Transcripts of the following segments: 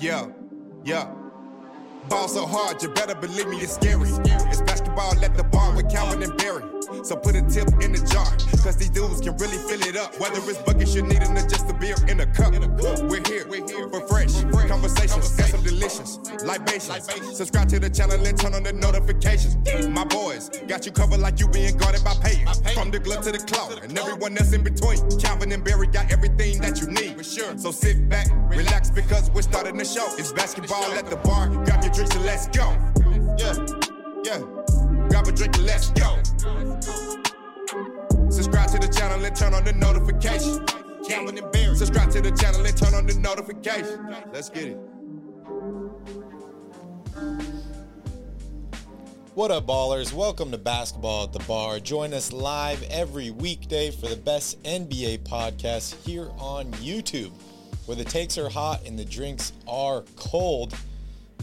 Yeah, yeah. Ball so hard, you better believe me, it's scary. It's basketball at the bar with Calvin and Barry. So put a tip in the jar, cause these dudes can really fill it up. Whether it's buckets you need or just a beer in a cup. We're here, we're here for fresh conversations and some delicious libations. Subscribe to the channel and turn on the notifications. My boys got you covered like you being guarded by payers. From the glove to the claw and everyone else in between. Calvin and Barry got everything that you need. So sit back, relax because we're starting the show. It's basketball at the bar. Grab your drinks and let's go. Yeah. Let's go. Subscribe to the channel and turn on the notification. Subscribe to the channel and turn on the notification. Let's get it. What up, ballers? Welcome to Basketball at the Bar. Join us live every weekday for the best NBA podcast here on YouTube, where the takes are hot and the drinks are cold.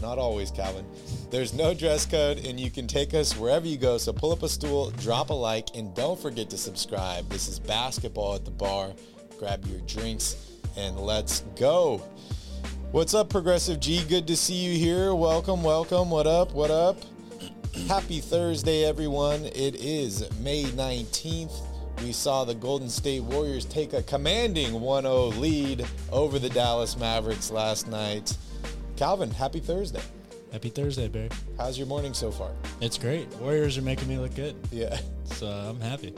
Not always, Calvin. There's no dress code, and you can take us wherever you go. So pull up a stool, drop a like, and don't forget to subscribe. This is Basketball at the Bar. Grab your drinks, and let's go. What's up, Progressive G? Good to see you here. Welcome, welcome. What up? What up? Happy Thursday, everyone. It is May 19th. We saw the Golden State Warriors take a commanding 1-0 lead over the Dallas Mavericks last night. Calvin, happy Thursday. Happy Thursday, Barry. How's your morning so far? It's great. Warriors are making me look good. Yeah. So I'm happy.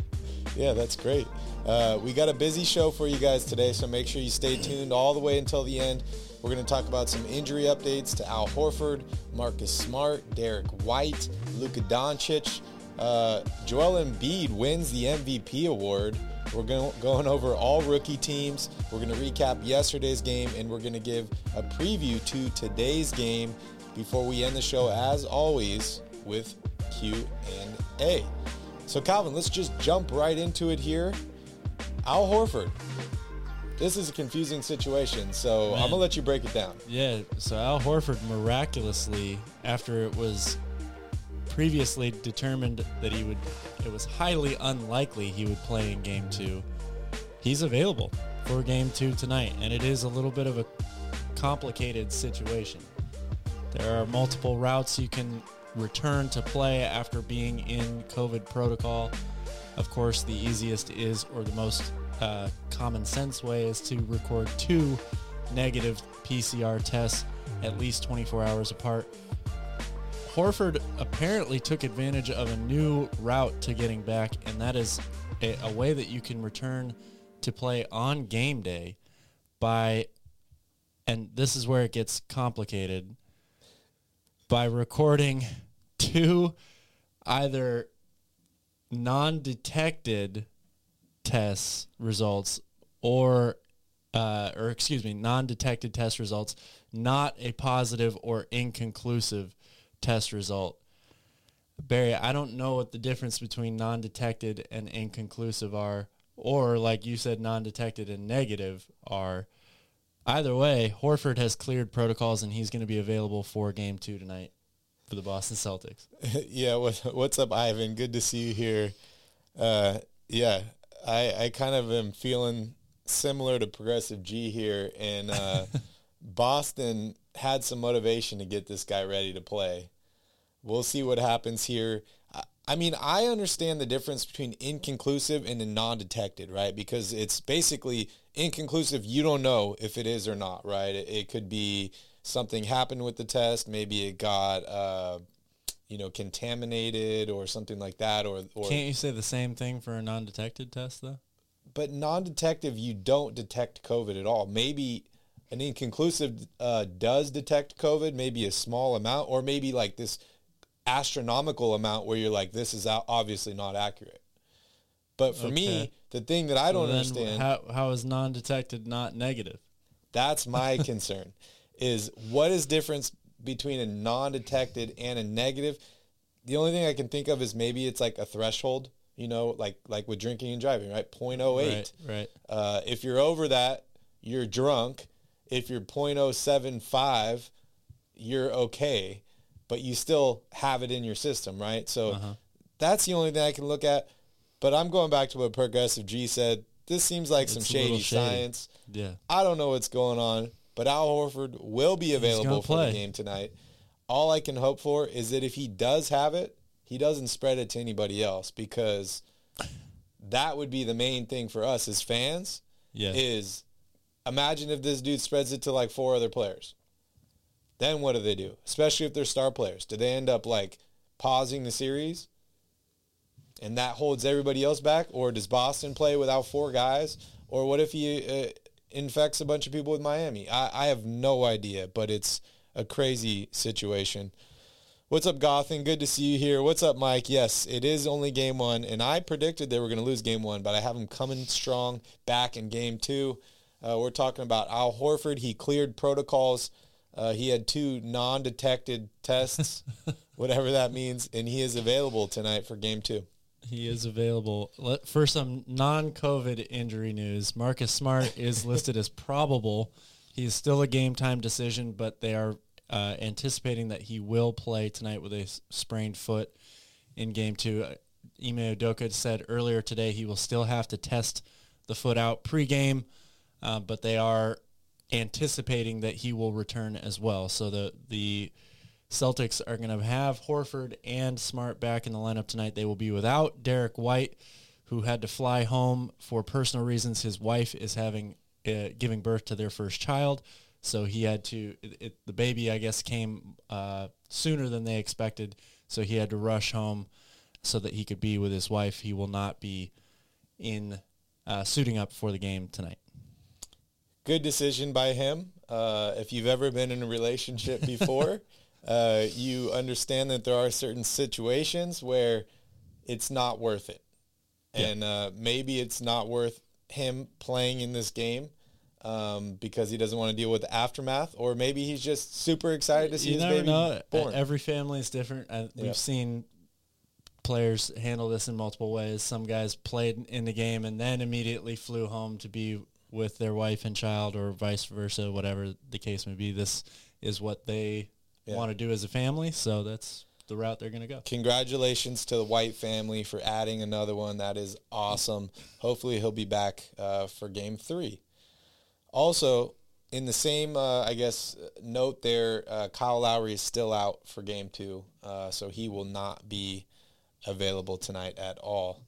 Yeah, that's great. Uh, we got a busy show for you guys today, so make sure you stay tuned all the way until the end. We're going to talk about some injury updates to Al Horford, Marcus Smart, Derrick White, Luka Doncic. Uh, Joel Embiid wins the MVP award. We're going, going over all rookie teams. We're going to recap yesterday's game, and we're going to give a preview to today's game before we end the show, as always, with Q and A. So, Calvin, let's just jump right into it here. Al Horford. This is a confusing situation, so Man. I'm gonna let you break it down. Yeah. So Al Horford miraculously, after it was previously determined that he would, it was highly unlikely he would play in Game Two. He's available for Game Two tonight, and it is a little bit of a complicated situation. There are multiple routes you can return to play after being in COVID protocol. Of course, the easiest is, or the most uh, common sense way, is to record two negative PCR tests at least 24 hours apart. Horford apparently took advantage of a new route to getting back, and that is a, a way that you can return to play on game day by, and this is where it gets complicated, by recording two either non-detected tests results or uh, or excuse me non-detected test results not a positive or inconclusive test result barry i don't know what the difference between non-detected and inconclusive are or like you said non-detected and negative are either way horford has cleared protocols and he's going to be available for game two tonight for the boston celtics yeah, what, what's up, Ivan? Good to see you here. Uh, yeah, I, I kind of am feeling similar to Progressive G here, and uh, Boston had some motivation to get this guy ready to play. We'll see what happens here. I, mean, I understand the difference between inconclusive and non-detected, right? Because it's basically inconclusive. You don't know if it is or not, right? It, it could be something happened with the test. Maybe it got, uh, you know, contaminated or something like that, or or. Can't you say the same thing for a non-detected test though? but non-detective, you don't detect COVID at all. Maybe an inconclusive uh, does detect COVID, maybe a small amount, or maybe like this astronomical amount where you're like, this is obviously not accurate. But for me, the thing that I don't then understand, How how is non-detected not negative? that's my concern, is what is difference between a non-detected and a negative? The only thing I can think of is maybe it's like a threshold, you know, like like with drinking and driving, right? 0.08. Right, right. Uh, if you're over that, you're drunk. If you're 0.075, you're okay, but you still have it in your system, right? So Uh-huh. that's the only thing I can look at. But I'm going back to what Progressive G said. This seems like some It's little shady shady. science. Yeah. I don't know what's going on. but Al Horford will be available for the game tonight. All I can hope for is that if he does have it, he doesn't spread it to anybody else because that would be the main thing for us as fans Yeah. is imagine if this dude spreads it to like four other players. Then what do they do? Especially if they're star players. Do they end up like pausing the series? And that holds everybody else back? Or does Boston play without four guys? Or what if he uh, infects a bunch of people with Miami? I, I have no idea, but it's a crazy situation. What's up, Gothen? Good to see you here. What's up, Mike? Yes, it is only game one, and I predicted they were going to lose game one, but I have them coming strong back in game two. Uh, we're talking about Al Horford. He cleared protocols. Uh, he had two non-detected tests, whatever that means, and he is available tonight for game two. He is available. Let- For some non-COVID injury news, Marcus Smart is listed as probable. He's still a game time decision, but they are uh, anticipating that he will play tonight with a sprained foot in game two. Uh, Ime Udoka said earlier today he will still have to test the foot out pregame, uh, but they are anticipating that he will return as well. So the the Celtics are going to have Horford and Smart back in the lineup tonight. They will be without Derrick White, who had to fly home for personal reasons. His wife is having uh, giving birth to their first child, so he had to. It, it, the baby, I guess, came uh, sooner than they expected, so he had to rush home so that he could be with his wife. He will not be in uh, suiting up for the game tonight. Good decision by him. Uh, if you've ever been in a relationship before, uh, you understand that there are certain situations where it's not worth it. And uh, maybe it's not worth him playing in this game um, because he doesn't want to deal with the aftermath, or maybe he's just super excited to see you his never baby know. born. Every family is different. Uh, We've seen players handle this in multiple ways. Some guys played in the game and then immediately flew home to be with their wife and child, or vice versa, whatever the case may be. This is what they Yeah. want to do as a family, so that's the route they're going to go. Congratulations to the White family for adding another one. That is awesome. Hopefully, he'll be back uh, for game three. Also, in the same, uh, I guess, note there, uh, Kyle Lowry is still out for game two, uh, so he will not be available tonight at all.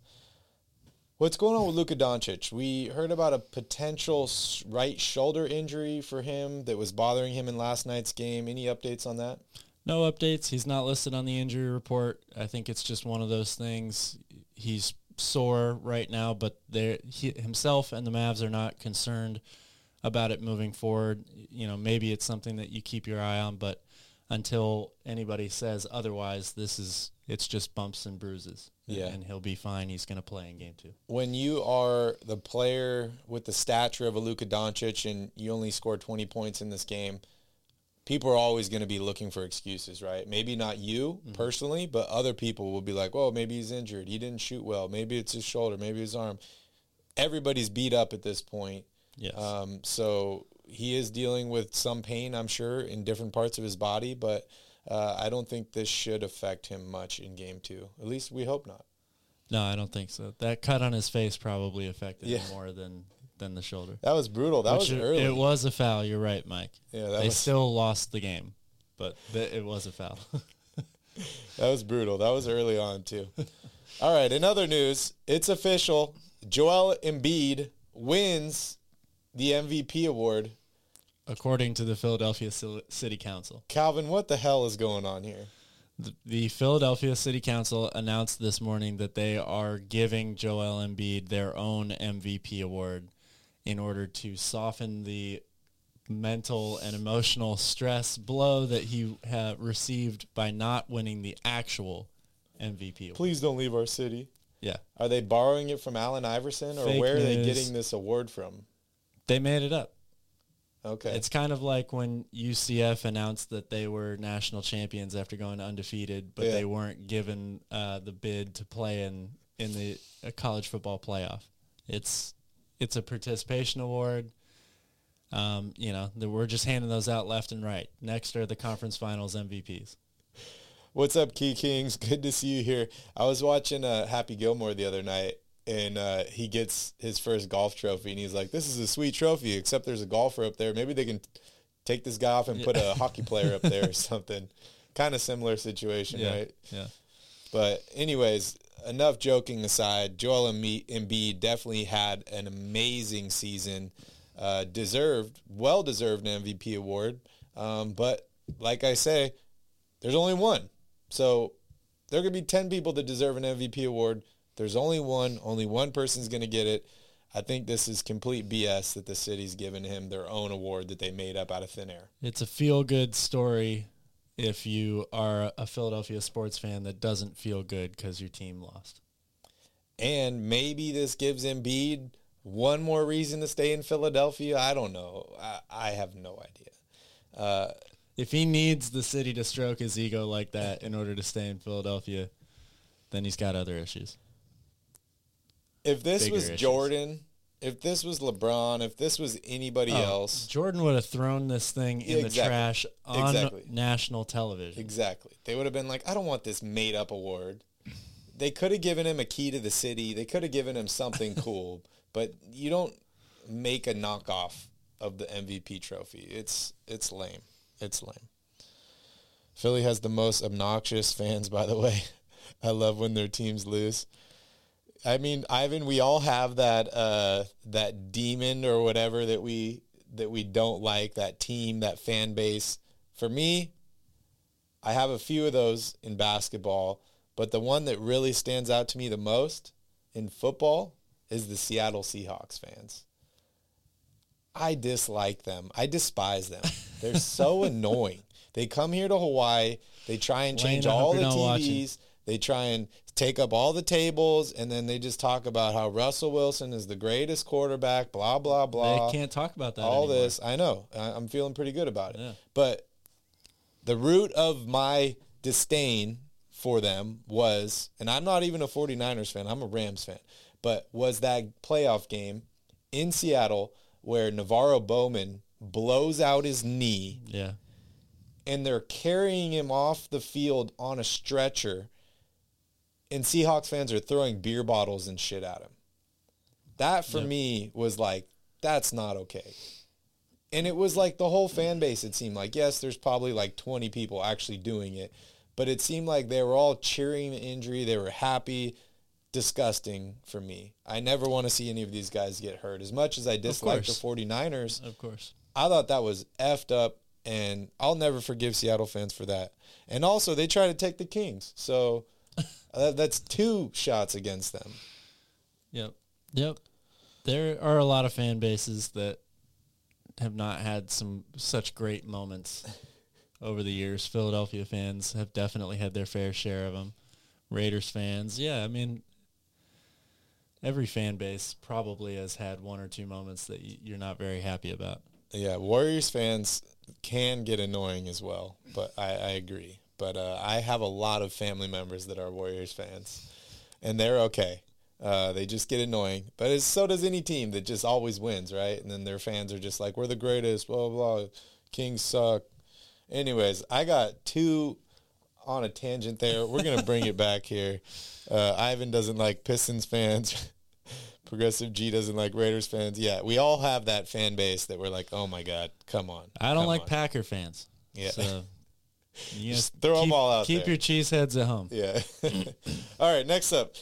What's going on with Luka Doncic? We heard about a potential right shoulder injury for him that was bothering him in last night's game. Any updates on that? No updates. He's not listed on the injury report. I think it's just one of those things. He's sore right now, but he, himself and the Mavs are not concerned about it moving forward. You know, maybe it's something that you keep your eye on, but until anybody says otherwise, this is it's just bumps and bruises. Yeah. and he'll be fine. He's going to play in game two. when you are the player with the stature of a Luka Doncic and you only score 20 points in this game, people are always going to be looking for excuses, right? Maybe not you personally, but other people will be like, well, maybe he's injured. He didn't shoot well. Maybe it's his shoulder. Maybe his arm. Everybody's beat up at this point. Yes. Um, so he is dealing with some pain, I'm sure, in different parts of his body, but uh, I don't think this should affect him much in game two. At least we hope not. no, I don't think so. That cut on his face probably affected Yeah. him more than than the shoulder. That was brutal. That Which was it, early. It was a foul. You're right, Mike. Yeah, that they was- still lost the game, but th- it was a foul. That was brutal. That was early on too. All right, in other news, it's official. Joel Embiid wins the MVP award. According to the Philadelphia City Council, Calvin, what the hell is going on here? the, the Philadelphia City Council announced this morning that they are giving Joel Embiid their own MVP award in order to soften the mental and emotional stress blow that he received by not winning the actual MVP award. Please don't leave our city. Yeah, Are they borrowing it from Allen Iverson or Fake where are they getting this award from? they made it up. Okay. It's kind of like when UCF announced that they were national champions after going undefeated, but Yeah. they weren't given uh, the bid to play in in the uh, college football playoff. It's it's a participation award. Um, you know, we're just handing those out left and right. Next are the conference finals MVPs. What's up, Key Kings? Good to see you here. I was watching uh, Happy Gilmore the other night, and uh, he gets his first golf trophy, and he's like, "This is a sweet trophy, except there's a golfer up there. Maybe they can take this guy off and put a hockey player up there or something. Kind of similar situation, Yeah. right? Yeah. But anyways, enough joking aside. Joel Embi- Embiid definitely had an amazing season. Uh, deserved, well deserved an MVP award. Um, but like I say, there's only one. So there could be 10 people that deserve an MVP award. There's only one. Only one person's going to get it. I think this is complete BS that the city's given him their own award that they made up out of thin air. It's a feel good story if you are a Philadelphia sports fan that doesn't feel good because your team lost. And maybe this gives Embiid one more reason to stay in Philadelphia. I don't know. I, I have no idea. Uh, If he needs the city to stroke his ego like that in order to stay in Philadelphia, then he's got other issues. If this was issues. Jordan, if this was LeBron, if this was anybody Oh, else, Jordan would have thrown this thing in the trash on Exactly. national television. exactly, they would have been like, I don't want this made up award. They could have given him a key to the city. They could have given him something cool, but you don't make a knockoff of the MVP trophy. It's it's lame. It's lame. Philly has the most obnoxious fans, by the way. I love when their teams lose. I mean, Ivan, we all have that uh, that demon or whatever that we that we don't like, that team, that fan base. For me, I have a few of those in basketball, but the one that really stands out to me the most in football is the Seattle Seahawks fans. I dislike them. I despise them. They're so annoying. They come here to Hawaii. They try and change all the not watching. TVs. They try and take up all the tables, and then they just talk about how Russell Wilson is the greatest quarterback. Blah blah blah they can't talk about that all anymore. this. I know. I'm feeling pretty good about it. Yeah. But the root of my disdain for them was, and I'm not even a 49ers fan, I'm a Rams fan, but was that playoff game in Seattle where NaVorro Bowman blows out his knee Yeah. and they're carrying him off the field on a stretcher and Seahawks fans are throwing beer bottles and shit at him. That for Yep. me was like that's not okay. And it was like the whole fan base it seemed like. Yes, there's probably like 20 people actually doing it, but it seemed like they were all cheering the injury, they were happy. Disgusting for me. I never want to see any of these guys get hurt. As much as I dislike the course. 49ers, Of course. I thought that was effed up, and I'll never forgive Seattle fans for that. And also, they try to take the Kings, so that, that's two shots against them. Yep. Yep. There are a lot of fan bases that have not had some such great moments over the years. Philadelphia fans have definitely had their fair share of them. Raiders fans, yeah, I mean, every fan base probably has had one or two moments that you're not very happy about. Yeah, Warriors fans can get annoying as well, but I, I agree. But uh, I have a lot of family members that are Warriors fans, and they're okay. Uh, they just get annoying, but it's, so does any team that just always wins, right? And then their fans are just like, "We're the greatest," blah blah. blah. Kings suck. Anyways, I got two on a tangent there. We're gonna bring it back here. Uh, Ivan doesn't like Pistons fans. Progressive G doesn't like Raiders fans. Yeah, we all have that fan base that we're like, oh my god, come on. I don't come like on." Packer fans. Yeah. So guys throw keep- all out Keep there. your cheese heads at home. Yeah. all right, next up,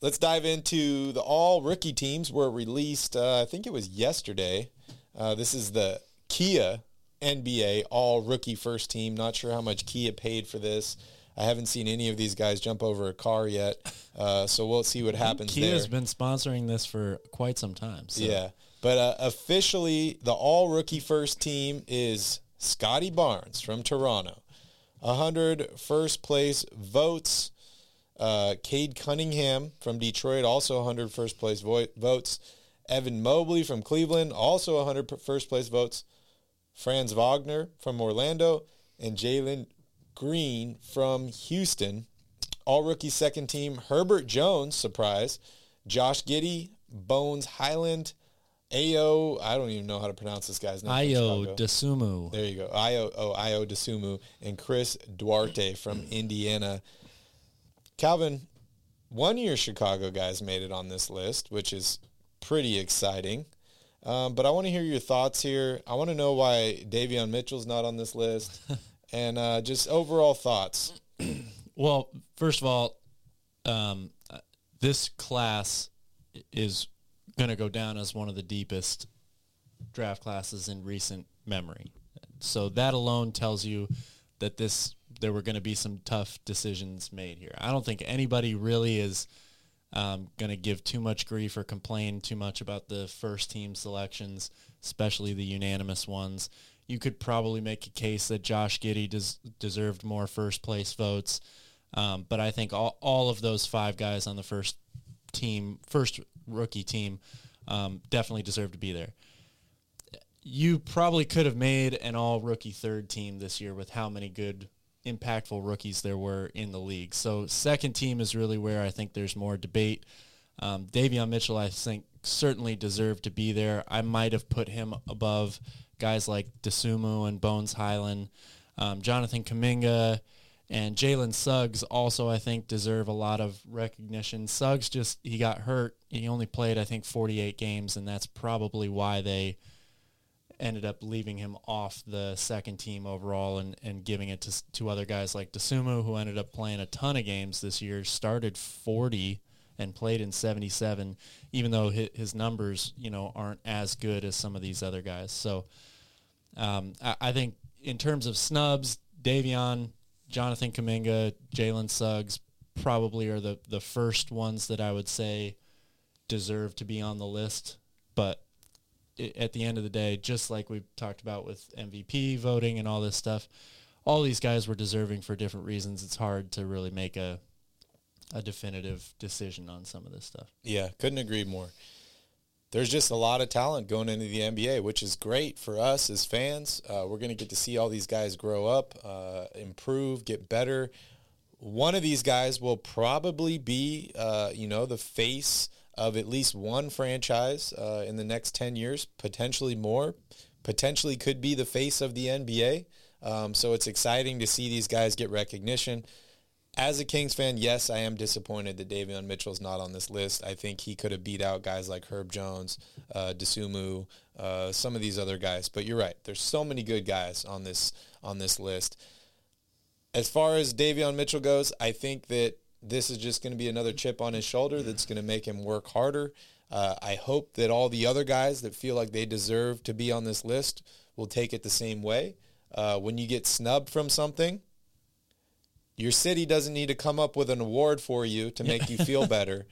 let's dive into the all rookie teams were released. Uh, I think it was yesterday. Uh, this is the Kia NBA all rookie first team. Not sure how much Kia paid for this. I haven't seen any of these guys jump over a car yet, uh, so we'll see what happens Kia's there. been sponsoring this for quite some time. So. Yeah. But uh, officially, the all rookie first team is Scottie Barnes from Toronto. 100 first place votes. Uh, Cade Cunningham from Detroit, also 100 first place vo- votes. Evan Mobley from Cleveland, also 100 p- first place votes. Franz Wagner from Orlando, and Jalen Green from Houston. All rookie second team, Herbert Jones, surprise. Josh Giddey, Bones Hyland, Ayo, I don't even know how to pronounce this guy's name. Chicago. Desumu. There you go. Io oh Io Desumu and Chris Duarte from Indiana. Calvin, one year Chicago guys made it on this list, which is pretty exciting. Um, but I want to hear your thoughts here. I want to know why Davion Mitchell's not on this list, and uh, just overall thoughts. Well, first of all, um, this class is going to go down as one of the deepest draft classes in recent memory. So that alone tells you that this there were going to be some tough decisions made here. I don't think anybody really is um, going to give too much grief or complain too much about the first team selections, especially the unanimous ones. You could probably make a case that Josh Giddey des- deserved more first place votes, um, but I think all, all of those five guys on the first team, first rookie team, um, definitely deserved to be there you probably could have made an all rookie third team this year with how many good impactful rookies there were in the league. So second team is really where I think there's more debate. Um, Davion Mitchell, I think, certainly deserved to be there. I might have put him above guys like Dosunmu and Bones Hyland. Um, Jonathan Kuminga and Jalen Suggs also, I think, deserve a lot of recognition. Suggs just, he got hurt. He only played, I think, 48 games, and that's probably why they – ended up leaving him off the second team overall and, and giving it to, to other guys like Dosunmu, who ended up playing a ton of games this year, started 40 and played in 77, even though his numbers, you know, aren't as good as some of these other guys. So um, I, I, think in terms of snubs, Davion, Jonathan Kuminga, Jalen Suggs probably are the, the first ones that I would say deserve to be on the list. But at the end of the day, just like we talked about with MVP voting and all this stuff, all these guys were deserving for different reasons. It's hard to really make a a definitive decision on some of this stuff. Yeah, couldn't agree more. There's just a lot of talent going into the NBA, which is great for us as fans. Uh, we're going to get to see all these guys grow up, uh, improve, get better. One of these guys will probably be, uh, you know, the face of at least one franchise uh, in the next 10 years, potentially more, potentially could be the face of the NBA. Um, so it's exciting to see these guys get recognition. As a Kings fan, yes, I am disappointed that Davion Mitchell's not on this list. I think he could have beat out guys like Herb Jones, uh, Dosunmu, uh, some of these other guys. But you're right. There's so many good guys on this on this list. As far as Davion Mitchell goes, I think that this is just going to be another chip on his shoulder that's going to make him work harder. Uh, I hope that all the other guys that feel like they deserve to be on this list will take it the same way. Uh, when you get snubbed from something, your city doesn't need to come up with an award for you to make you feel better.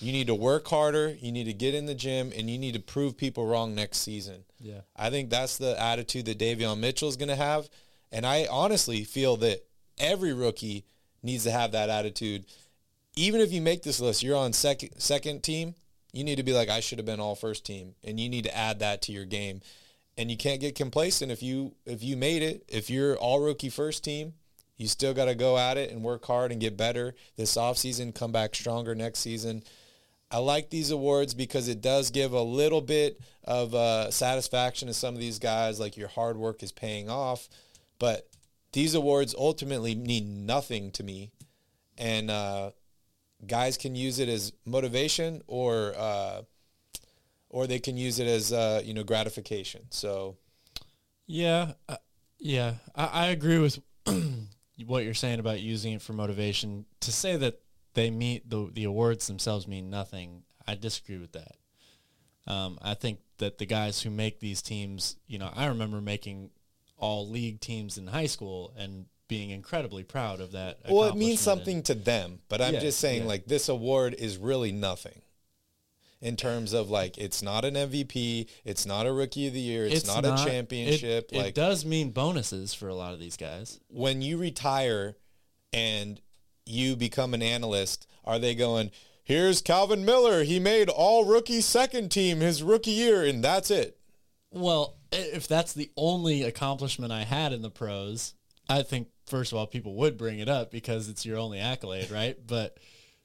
You need to work harder. You need to get in the gym, and you need to prove people wrong next season. Yeah, I think that's the attitude that Davion Mitchell is going to have, and I honestly feel that every rookie – needs to have that attitude. Even if you make this list, you're on second second team, you need to be like, I should have been all first team. And you need to add that to your game. And you can't get complacent if you if you made it. If you're all rookie first team, you still got to go at it and work hard and get better this offseason, come back stronger next season. I like these awards because it does give a little bit of uh, satisfaction to some of these guys, like your hard work is paying off. But these awards ultimately mean nothing to me, and uh, guys can use it as motivation or uh, or they can use it as uh, you know gratification. So, yeah, uh, yeah, I, I agree with what you're saying about using it for motivation. To say that they meet the the awards themselves mean nothing, I disagree with that. Um, I think that the guys who make these teams, you know, I remember making all league teams in high school and being incredibly proud of that. Well, it means something and, to them, but I'm yeah, just saying yeah. like this award is really nothing in terms of like it's not an MVP, it's not a rookie of the year, it's, it's not, not, a championship. It, like it does mean bonuses for a lot of these guys. When you retire and you become an analyst, are they going, here's Calvin Miller, he made all rookie second team his rookie year and that's it. Well, if that's the only accomplishment I had in the pros, I think first of all people would bring it up because it's your only accolade, right? But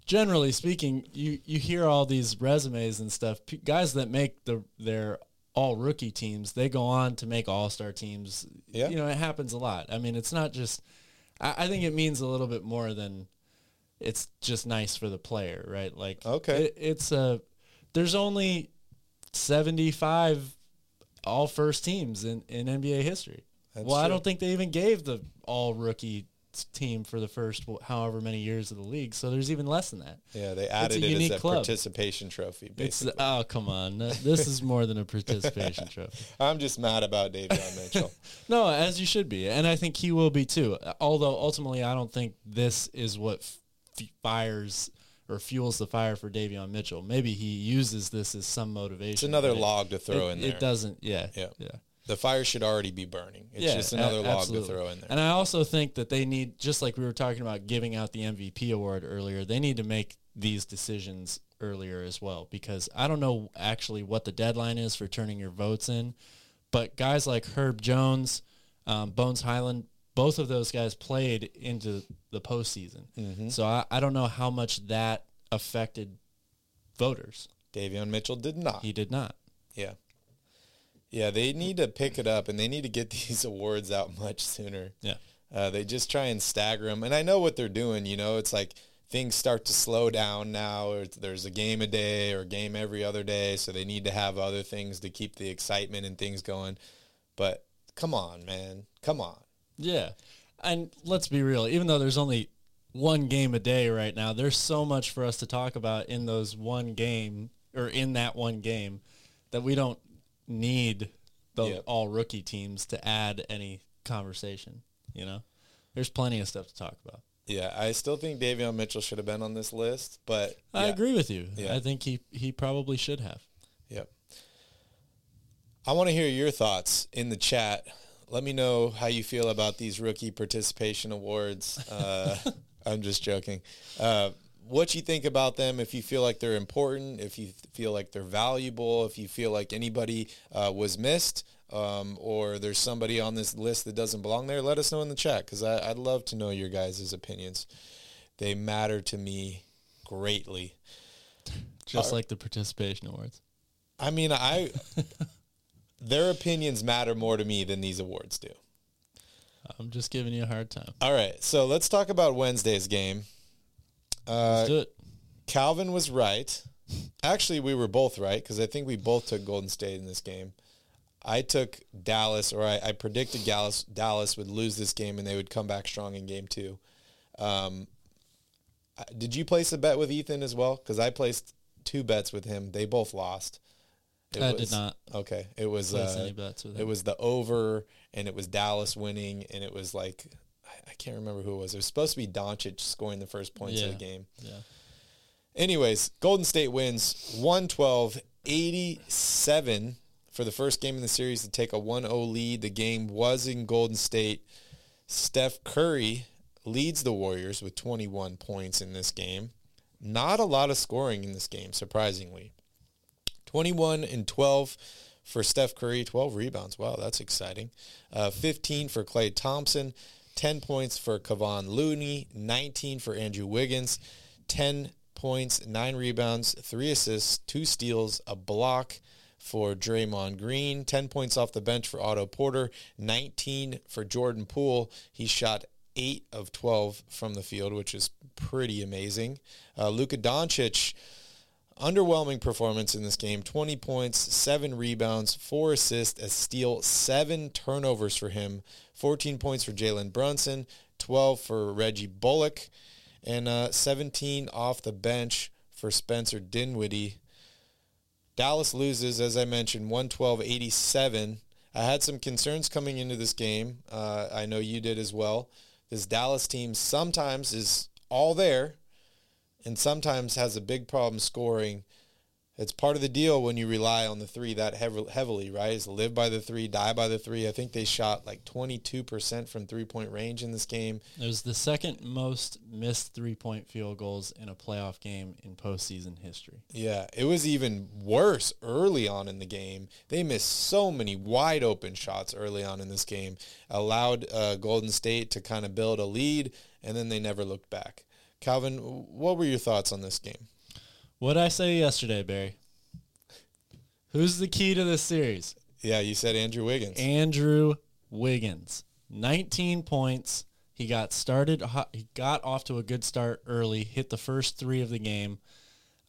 generally speaking, you you hear all these resumes and stuff. P- guys that make the their all rookie teams, they go on to make all star teams. Yeah. You know, it happens a lot. I mean, it's not just. I, I think it means a little bit more than it's just nice for the player, right? Like, okay, it, it's a. There's only 75 all first teams in, in NBA history. That's well, I don't think they even gave the all rookie team for the first however many years of the league. So there's even less than that. Yeah, they added it as a club. participation trophy. It's oh come on, this is more than a participation trophy. I'm just mad about Davion Mitchell. No, as you should be, and I think he will be too. Although ultimately, I don't think this is what f- fires or fuels the fire for Davion Mitchell. Maybe he uses this as some motivation. It's another log to throw it, in there. It doesn't. Yeah. Yeah. Yeah. The fire should already be burning. It's yeah, just another a- log to throw in there. And I also think that they need, just like we were talking about giving out the MVP award earlier, they need to make these decisions earlier as well because I don't know actually what the deadline is for turning your votes in, but guys like Herb Jones, um, Bones Hyland, both of those guys played into the postseason. Mm-hmm. So I, I don't know how much that affected voters. Davion Mitchell did not. He did not. Yeah. Yeah, they need to pick it up and they need to get these awards out much sooner. Yeah. Uh, they just try and stagger them. And I know what they're doing. You know, it's like things start to slow down now. Or there's a game a day or a game every other day. So they need to have other things to keep the excitement and things going. But come on, man. Come on. Yeah. And let's be real, even though there's only one game a day right now, there's so much for us to talk about in those one game or in that one game that we don't need the Yep. all rookie teams to add any conversation, you know? There's plenty of stuff to talk about. Yeah, I still think Davion Mitchell should have been on this list. But I yeah. agree with you. Yeah. I think he, he probably should have. Yep. I want to hear your thoughts in the chat. Let me know how you feel about these rookie participation awards. Uh, I'm just joking. Uh, what you think about them? If you feel like they're important, if you feel like they're valuable, if you feel like anybody uh, was missed, um, or there's somebody on this list that doesn't belong there, let us know in the chat because I'd love to know your guys' opinions. They matter to me greatly. Just like the participation awards. I mean, I their opinions matter more to me than these awards do. I'm just giving you a hard time. All right, so let's talk about Wednesday's game. Uh, Let's do it. Calvin was right. Actually, we were both right because I think we both took Golden State in this game. I took Dallas, or I, I predicted Dallas Dallas would lose this game and they would come back strong in game two. Um, I- did you place a bet with Ethan as well? Because I placed two bets with him. They both lost. It I did was- not Okay, it was place uh, any bets with it him. was the over, and it was Dallas winning, and it was like I, I can't remember who it was. It was supposed to be Doncic scoring the first points of the game. Yeah. Anyways, Golden State wins 112-87 for the first game in the series to take a 1-0 lead. The game was in Golden State. Steph Curry leads the Warriors with 21 points in this game. Not a lot of scoring in this game, surprisingly. 21 and 12 for Steph Curry, 12 rebounds. Wow, that's exciting. Uh, 15 for Klay Thompson, 10 points for Kevon Looney, 19 for Andrew Wiggins, 10 points, 9 rebounds, 3 assists, 2 steals, a block for Draymond Green, 10 points off the bench for Otto Porter, 19 for Jordan Poole. He shot 8 of 12 from the field, which is pretty amazing. Uh, Luka Doncic, underwhelming performance in this game. 20 points 7 rebounds 4 assists a steal 7 turnovers for him. 14 points for jalen brunson 12 for reggie bullock and uh, 17 off the bench for spencer dinwiddie. Dallas loses as i mentioned 112-87 i had some concerns coming into this game. Uh, i know you did as well. This dallas team sometimes is all there and sometimes has a big problem scoring. It's part of the deal when you rely on the three that heav- heavily, right? Is live by the three, die by the three. I think they shot like 22% from three point range in this game. It was the second most missed three point field goals in a playoff game in postseason history. Yeah, it was even worse early on in the game. They missed so many wide open shots early on in this game, allowed uh, Golden State to kind of build a lead, and then they never looked back. Calvin, what were your thoughts on this game? What did I say yesterday, Barry? Who's the key to this series? Yeah, you said Andrew Wiggins. Andrew Wiggins, 19 points. He got started. He got off to a good start early. Hit the first three of the game.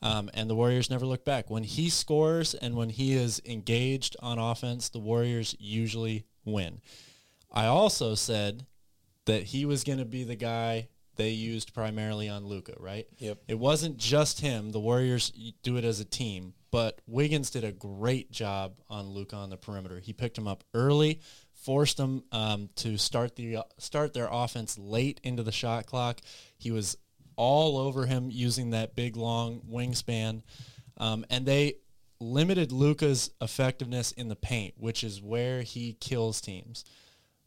Um, and the Warriors never look back. When he scores and when he is engaged on offense, the Warriors usually win. I also said that he was going to be the guy they used primarily on Luka, right? Yep. It wasn't just him. The Warriors do it as a team, but Wiggins did a great job on Luka on the perimeter. He picked him up early, forced him um, to start the start their offense late into the shot clock. He was all over him using that big long wingspan, um, and they limited Luka's effectiveness in the paint, which is where he kills teams.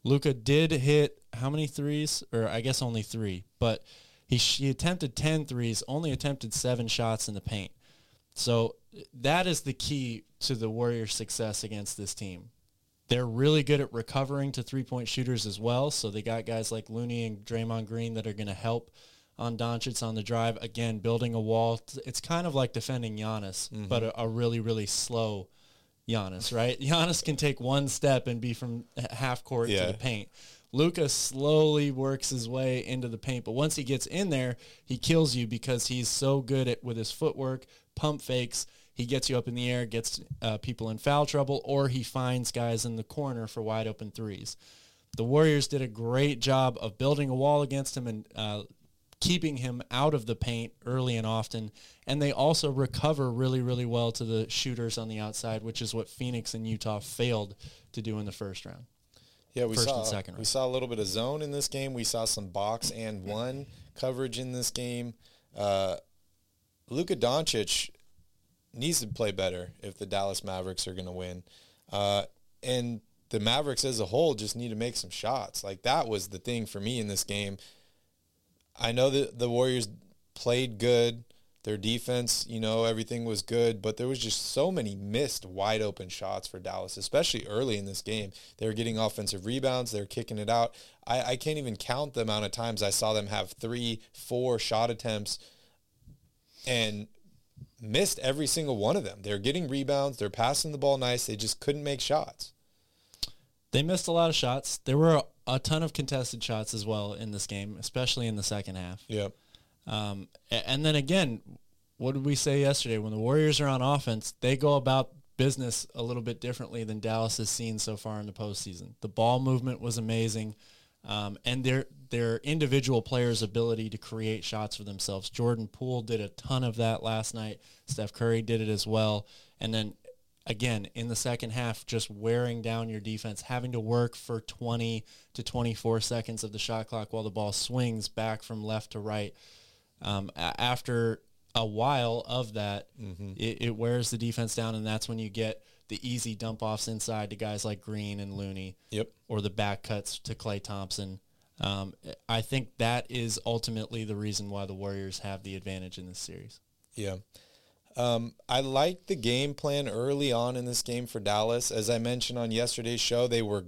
Luka did hit how many threes? Or I guess only three, but he, he attempted 10 threes, only attempted seven shots in the paint. So that is the key to the Warriors' success against this team. They're really good at recovering to three-point shooters as well. So they got guys like Looney and Draymond Green that are going to help on Doncic on the drive. Again, building a wall. It's kind of like defending Giannis, mm-hmm. but a, a really, really slow Giannis, right? Giannis can take one step and be from half court yeah. to the paint. Luka slowly works his way into the paint, but once he gets in there, he kills you because he's so good at with his footwork, pump fakes. He gets you up in the air, gets uh, people in foul trouble, or he finds guys in the corner for wide open threes. The Warriors did a great job of building a wall against him and uh, keeping him out of the paint early and often. And they also recover really, really well to the shooters on the outside, which is what Phoenix and Utah failed to do in the first round. Yeah, we first saw second round. we saw a little bit of zone in this game. We saw some box and one coverage in this game. Uh, Luka Doncic needs to play better if the Dallas Mavericks are going to win. Uh, and the Mavericks as a whole just need to make some shots. Like that was the thing for me in this game. I know that the Warriors played good. Their defense, you know, everything was good, but there was just so many missed wide open shots for Dallas, especially early in this game. They were getting offensive rebounds. They were kicking it out. I, I can't even count the amount of times I saw them have three, four shot attempts and missed every single one of them. They're getting rebounds. They're passing the ball nice. They just couldn't make shots. They missed a lot of shots. There were a ton of contested shots as well in this game, especially in the second half. Yep. Um, and then again, what did we say yesterday? When the Warriors are on offense, they go about business a little bit differently than Dallas has seen so far in the postseason. The ball movement was amazing, um, and their their individual players' ability to create shots for themselves. Jordan Poole did a ton of that last night. Steph Curry did it as well, and then again in the second half just wearing down your defense having to work for 20 to 24 seconds of the shot clock while the ball swings back from left to right um, after a while of that mm-hmm. it, it, wears the defense down and that's when you get the easy dump offs inside to guys like green and looney yep or the back cuts to Klay thompson um, i think that is ultimately the reason why the warriors have the advantage in this series yeah um, I liked the game plan early on in this game for Dallas. As I mentioned on yesterday's show, they were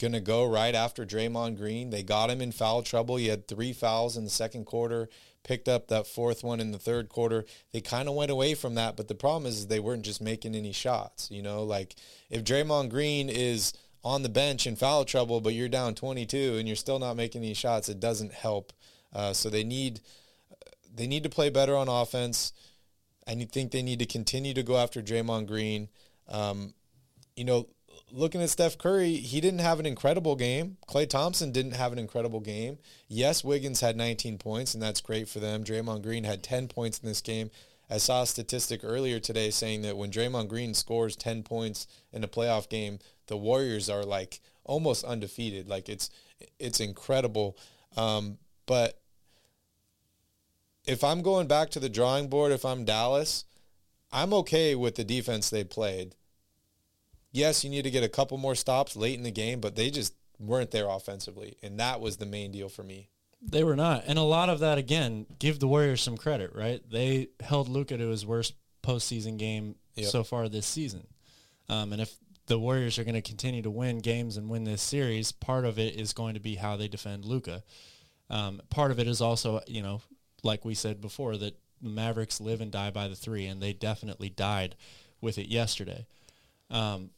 going to go right after Draymond Green. They got him in foul trouble. He had three fouls in the second quarter, picked up that fourth one in the third quarter. They kind of went away from that, but the problem is they weren't just making any shots. You know, like if Draymond Green is on the bench in foul trouble, but you're down 22 and you're still not making any shots, it doesn't help. Uh, so they need they need to play better on offense. I think they need to continue to go after Draymond Green. Um, you know, looking at Steph Curry, he didn't have an incredible game. Klay Thompson didn't have an incredible game. Yes, Wiggins had 19 points, and that's great for them. Draymond Green had 10 points in this game. I saw a statistic earlier today saying that when Draymond Green scores 10 points in a playoff game, the Warriors are like almost undefeated. Like it's it's incredible. Um, but if I'm going back to the drawing board, if I'm Dallas, I'm okay with the defense they played. Yes, you need to get a couple more stops late in the game, but they just weren't there offensively. And that was the main deal for me. They were not. And a lot of that, again, give the Warriors some credit, right? They held Luka to his worst postseason game yep. so far this season. Um, and if the Warriors are going to continue to win games and win this series, part of it is going to be how they defend Luka. Um, part of it is also, you know, like we said before, that Mavericks live and die by the three, and they definitely died with it yesterday. Um,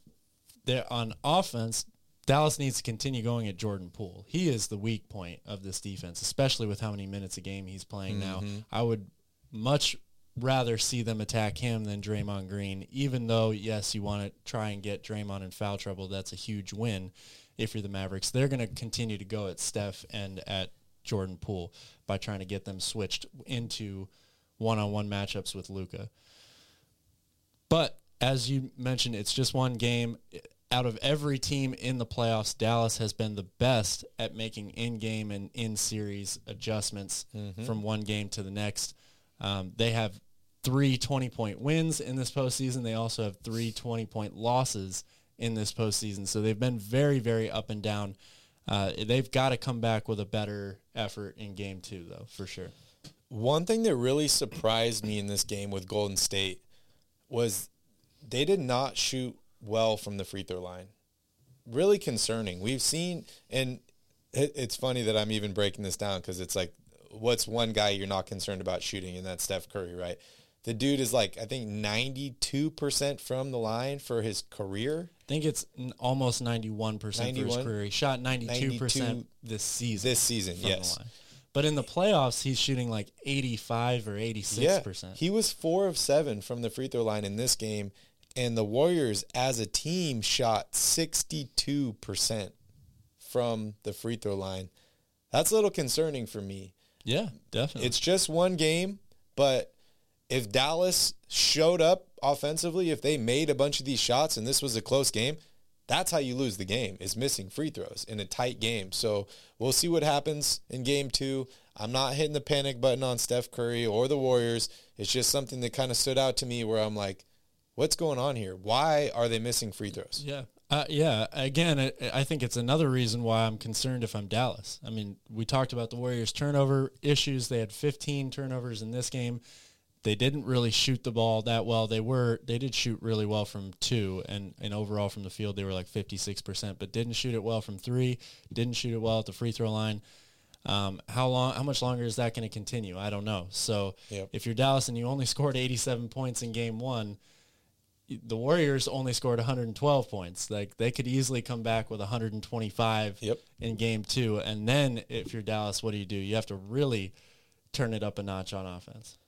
on offense, Dallas needs to continue going at Jordan Poole. He is the weak point of this defense, especially with how many minutes a game he's playing mm-hmm. now. I would much rather see them attack him than Draymond Green. Even though, yes, you want to try and get Draymond in foul trouble, that's a huge win. If you're the Mavericks, they're going to continue to go at Steph and at Jordan Poole by trying to get them switched into one-on-one matchups with Luka. But as you mentioned, it's just one game. Out of every team in the playoffs, Dallas has been the best at making in-game and in-series adjustments from one game to the next. Um, they have three 20-point wins in this postseason. They also have three 20-point losses in this postseason. So they've been very, very up and down. Uh, they've got to come back with a better effort in game two, though, for sure. One thing that really surprised me in this game with Golden State was they did not shoot well from the free throw line. Really concerning. We've seen, and it, it's funny that I'm even breaking this down because it's like, what's one guy you're not concerned about shooting, and that's Steph Curry, right? The dude is like, I think 92% from the line for his career. I think it's almost 91% for his career. He shot 92% 92 this season. This season, yes. But in the playoffs, he's shooting like 85 or 86%. He was four of seven from the free throw line in this game, and the Warriors as a team shot 62% from the free throw line. That's a little concerning for me. yeah, definitely. It's just one game, but if Dallas showed up offensively, if they made a bunch of these shots and this was a close game, that's how you lose the game is missing free throws in a tight game. So we'll see what happens in game two. I'm not hitting the panic button on Steph Curry or the Warriors. It's just something that kind of stood out to me where I'm like, what's going on here? Why are they missing free throws? Yeah. Uh, yeah. Again, I, I think it's another reason why I'm concerned if I'm Dallas. I mean, we talked about the Warriors' turnover issues. They had 15 turnovers in this game. They didn't really shoot the ball that well. They were they did shoot really well from two, and and overall from the field they were like 56 percent, but didn't shoot it well from three. Didn't shoot it well at the free throw line. Um, how long? How much longer is that going to continue? I don't know. So Yep. if you're Dallas and you only scored 87 points in game one, the Warriors only scored 112 points. Like they could easily come back with 125 Yep. in game two, and then if you're Dallas, what do you do? You have to really turn it up a notch on offense.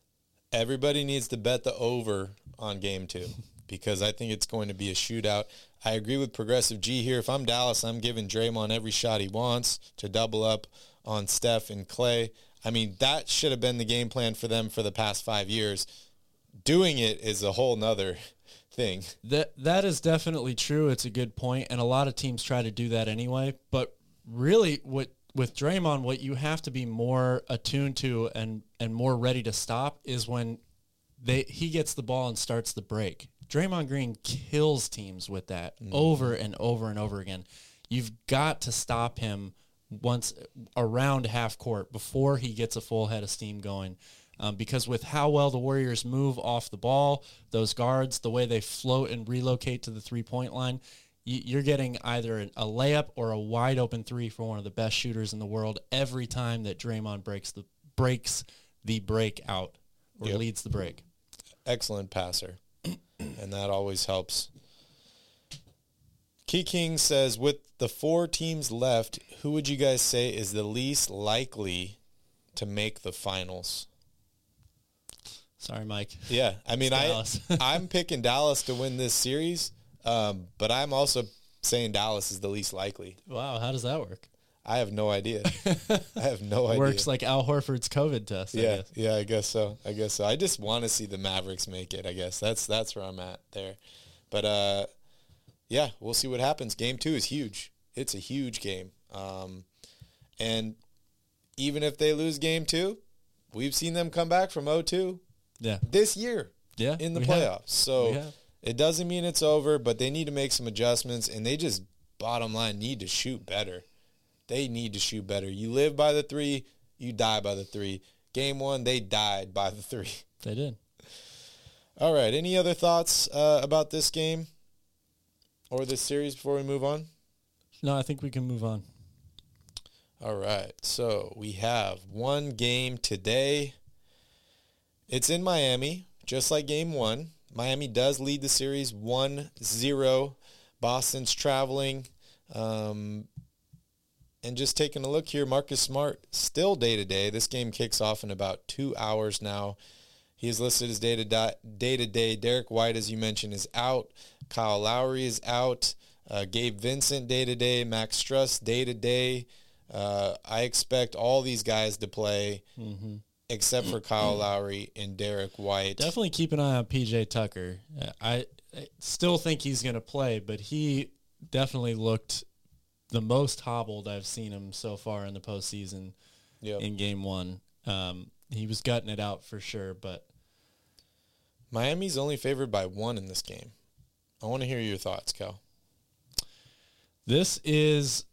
Everybody needs to bet the over on game two because I think it's going to be a shootout. I agree with Progressive G here. If I'm Dallas, I'm giving Draymond every shot he wants to double up on Steph and Klay. I mean, that should have been the game plan for them for the past five years. Doing it is a whole nother thing. That that is definitely true. It's a good point, and a lot of teams try to do that anyway. But really, what with Draymond, what you have to be more attuned to and and more ready to stop is when they he gets the ball and starts the break. Draymond Green kills teams with that mm-hmm. over and over and over again. You've got to stop him once around half court before he gets a full head of steam going. Um, because with how well the Warriors move off the ball, those guards, the way they float and relocate to the three point line, you're getting either a layup or a wide open three for one of the best shooters in the world every time that Draymond breaks the breaks the break out or Yep. leads the break. Excellent passer. and that always helps. Key King says, with the four teams left, who would you guys say is the least likely to make the finals? Sorry, Mike. Yeah, I mean, I I'm picking Dallas to win this series, um, but I'm also saying Dallas is the least likely. Wow, how does that work? I have no idea. I have no idea. Works like Al Horford's COVID test. I yeah, guess. yeah, I guess so. I guess so. I just want to see the Mavericks make it. I guess that's that's where I'm at there. But uh, yeah, we'll see what happens. Game two is huge. It's a huge game. Um, and even if they lose game two, we've seen them come back from 0-2 Yeah. this year Yeah. in the playoffs. So it doesn't mean it's over, but they need to make some adjustments, and they just bottom line need to shoot better. They need to shoot better. You live by the three, you die by the three. Game one, they died by the three. They did. All right. Any other thoughts uh, about this game or this series before we move on? No, I think we can move on. All right. So we have one game today. It's in Miami, just like game one. Miami does lead the series 1 0. Boston's traveling. Um, and just taking a look here, Marcus Smart still day to day. This game kicks off in about two hours now. He is listed as day to day to day. Derrick White, as you mentioned, is out. Kyle Lowry is out. Uh, Gabe Vincent day to day. Max Strus day to day. I expect all these guys to play, Mm-hmm. Except for Kyle Lowry and Derrick White. Definitely keep an eye on PJ Tucker. I, I still think he's going to play, but he definitely looked the most hobbled I've seen him so far in the postseason Yep. in game one. Um, he was gutting it out for sure, but Miami's only favored by one in this game. I want to hear your thoughts, Cal. this is,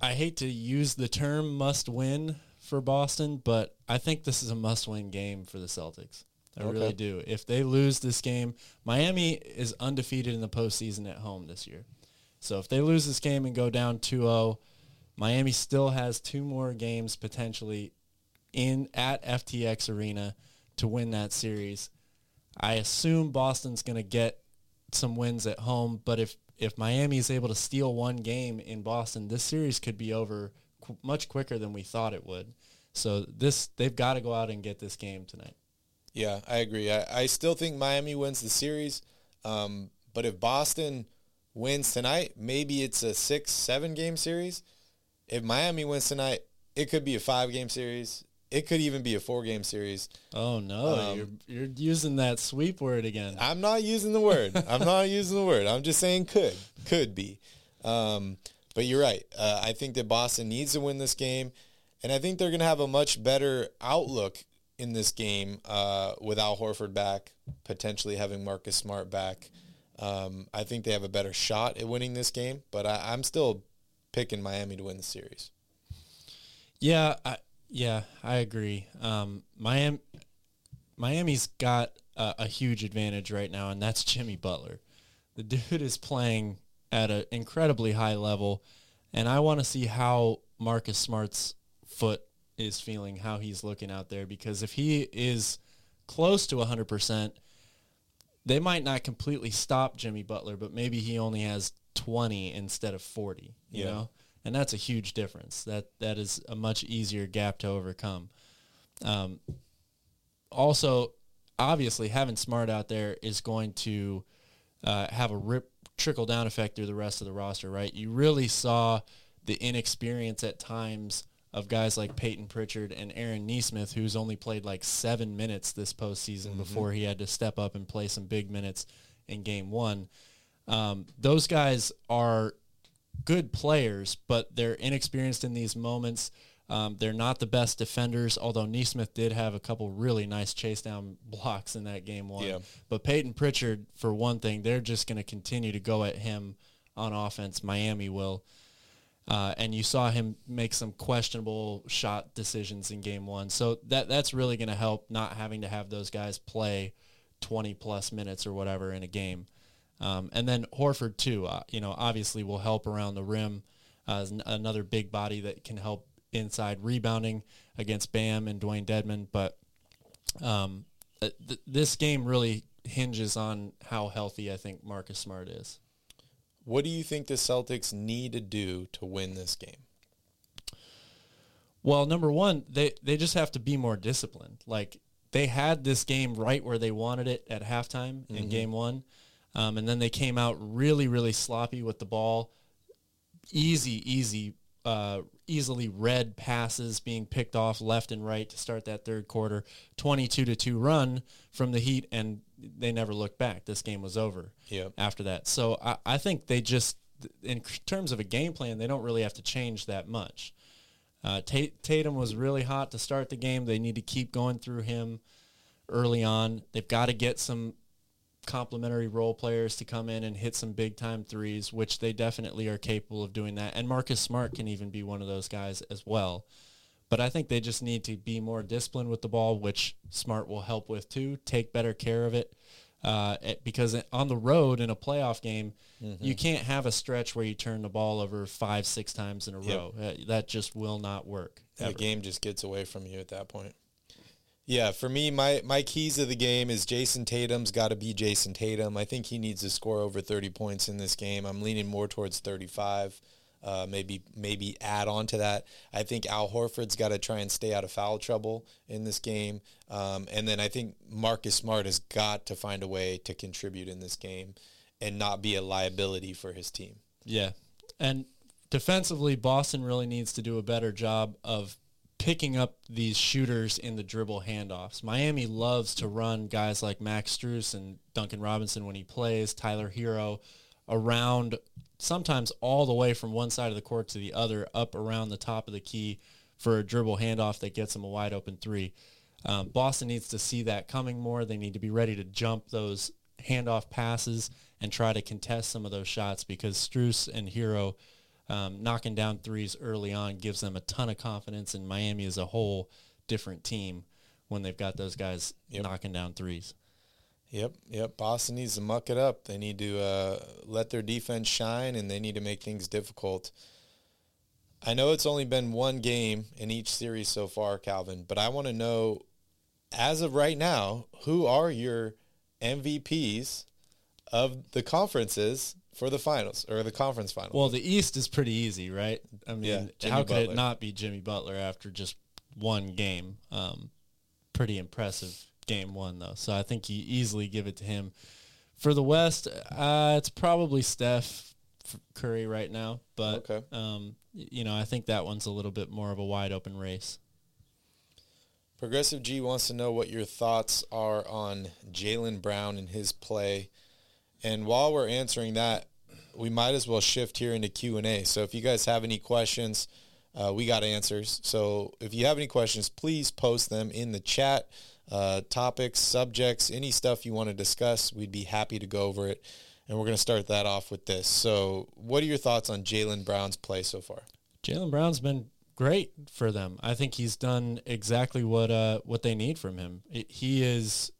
I hate to use the term must win for Boston, but I think this is a must win game for the Celtics. I Okay. really do. If they lose this game, Miami is undefeated in the postseason at home this year. So if they lose this game and go down 2-0, Miami still has two more games potentially in at FTX Arena to win that series. I assume Boston's going to get some wins at home, but if if Miami is able to steal one game in Boston, this series could be over qu- much quicker than we thought it would. So this they've got to go out and get this game tonight. Yeah, I agree. I, I still think Miami wins the series. Um, but if Boston wins tonight, maybe it's a six, seven game series. If Miami wins tonight, it could be a five game series. It could even be a four game series. Oh no, Um, you're you're using that sweep word again. I'm not using the word. I'm not using the word. I'm just saying could. Could be. Um, but you're right. Uh, I think that Boston needs to win this game. And I think they're going to have a much better outlook in this game uh, Horford back, potentially having Marcus Smart back. Um, I think they have a better shot at winning this game, but I, I'm still picking Miami to win the series. Yeah, I, yeah, I agree. Um, Miami, Miami's got a, a huge advantage right now, and that's Jimmy Butler. The dude is playing at an incredibly high level, and I want to see how Marcus Smart's foot is feeling, how he's looking out there, because if he is close to 100%, they might not completely stop Jimmy Butler, but maybe he only has 20 instead of 40, you Yeah. know? And that's a huge difference. That that is a much easier gap to overcome. Um, also, obviously, having Smart out there is going to uh, have a rip trickle down effect through the rest of the roster, right? You really saw the inexperience at times of guys like Peyton Pritchard and Aaron Nesmith, who's only played like seven minutes this postseason before he had to step up and play some big minutes in game one. Um, those guys are good players, but they're inexperienced in these moments. Um, they're not the best defenders, although Nesmith did have a couple really nice chase down blocks in that game one. Yeah. But Peyton Pritchard, for one thing, they're just going to continue to go at him on offense. Miami will. Uh, and you saw him make some questionable shot decisions in game one. So that that's really going to help not having to have those guys play 20 plus minutes or whatever in a game. Um, and then Horford too, uh, you know, obviously will help around the rim. Uh, another big body that can help inside rebounding against Bam and Dewayne Dedmon. But um, uh, th- this game really hinges on how healthy I think Marcus Smart is. What do you think the Celtics need to do to win this game? Well, number one, they they just have to be more disciplined. Like they had this game right where they wanted it at halftime in game one, um, and then they came out really really sloppy with the ball. Easy, easy, uh, easily read passes being picked off left and right to start that third quarter. Twenty-two to two run from the Heat, and they never looked back. This game was over Yep. after that. So I, I think they just, in terms of a game plan, they don't really have to change that much. Uh, Tatum was really hot to start the game. They need to keep going through him early on. They've got to get some complementary role players to come in and hit some big time threes, which they definitely are capable of doing that. And Marcus Smart can even be one of those guys as well. But I think they just need to be more disciplined with the ball, which Smart will help with too. Take better care of it. Uh, because on the road in a playoff game, you can't have a stretch where you turn the ball over five, six times in a Yep. row. Uh, that just will not work. the ever. game just gets away from you at that point. Yeah, for me, my my keys of the game is Jayson Tatum's got to be Jayson Tatum. I think he needs to score over 30 points in this game. I'm leaning more towards 35. uh, maybe maybe add on to that. I think Al Horford's got to try and stay out of foul trouble in this game, um, and then I think Marcus Smart has got to find a way to contribute in this game and not be a liability for his team. Yeah, and defensively, Boston really needs to do a better job of picking up these shooters in the dribble handoffs. Miami loves to run guys like Max Strus and Duncan Robinson when he plays, Tyler Herro, around sometimes all the way from one side of the court to the other, up around the top of the key for a dribble handoff that gets them a wide open three. Um, Boston needs to see that coming more. They need to be ready to jump those handoff passes and try to contest some of those shots because Strus and Herro um, knocking down threes early on gives them a ton of confidence, and Miami is a whole different team when they've got those guys yep. knocking down threes. Yep, yep. Boston needs to muck it up. They need to uh, let their defense shine, and they need to make things difficult. I know it's only been one game in each series so far, Calvin, but I want to know, as of right now, who are your MVPs of the conferences for the finals or the conference finals? Well, the East is pretty easy, right? I mean, yeah, how could Butler. it not be Jimmy Butler after just one game? Um, pretty impressive game one though, so I think you easily give it to him. For the West, uh, it's probably Steph Curry right now, but okay. um, you know I think that one's a little bit more of a wide open race. Progressive G wants to know what your thoughts are on Jaylen Brown and his play. And while we're answering that, we might as well shift here into Q&A. So if you guys have any questions, uh, we got answers. So if you have any questions, please post them in the chat uh, topics, subjects, any stuff you want to discuss, we'd be happy to go over it. And we're going to start that off with this. So, what are your thoughts on Jaylen Brown's play so far? Jaylen Brown's been great for them. I think he's done exactly what uh, what they need from him. It, he is.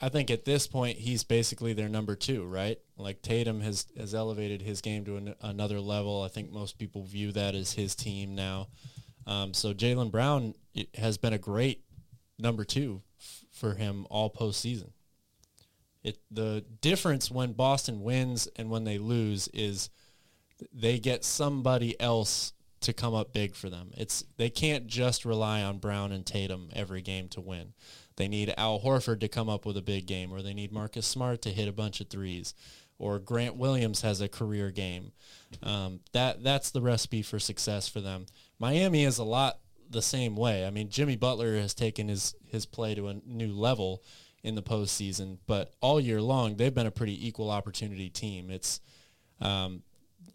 I think at this point he's basically their number two, right? Like Tatum has has elevated his game to an, another level. I think most people view that as his team now. Um, so Jaylen Brown has been a great number two f- for him all postseason. It the difference when Boston wins and when they lose is they get somebody else to come up big for them. It's they can't just rely on Brown and Tatum every game to win. They need Al Horford to come up with a big game, or they need Marcus Smart to hit a bunch of threes, or Grant Williams has a career game. Um, that that's the recipe for success for them. Miami is a lot the same way. I mean, Jimmy Butler has taken his his play to a new level in the postseason, but all year long they've been a pretty equal opportunity team. It's um,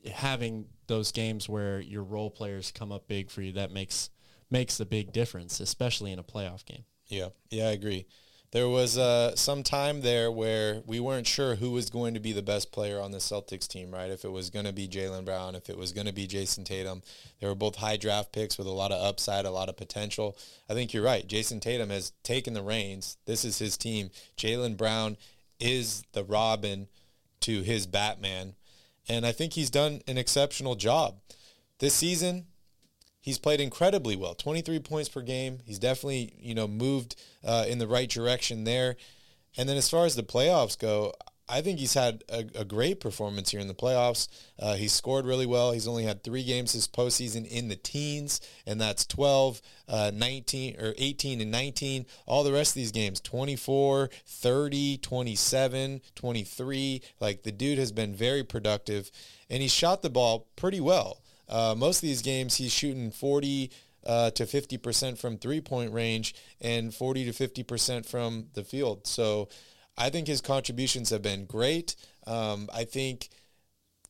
having those games where your role players come up big for you that makes makes a big difference, especially in a playoff game. Yeah, yeah, I agree there was uh, some time there where we weren't sure who was going to be the best player on the Celtics team, right? If it was going to be Jaylen Brown, if it was going to be Jayson Tatum. They were both high draft picks with a lot of upside, a lot of potential. I think you're right. Jayson Tatum has taken the reins. This is his team. Jaylen Brown is the Robin to his Batman. And I think he's done an exceptional job. This season, he's played incredibly well 23 points per game he's definitely you know moved uh, in the right direction there and then as far as the playoffs go I think he's had a, a great performance here in the playoffs. Uh, he's scored really well. He's only had three games this postseason in the teens, and that's 12, uh, 19, or 18 and 19. All the rest of these games, 24, 30, 27, 23. Like the dude has been very productive, and he shot the ball pretty well. Uh, most of these games, he's shooting 40 uh, to 50% from three point range and 40 to 50% from the field. So I think his contributions have been great. Um, I think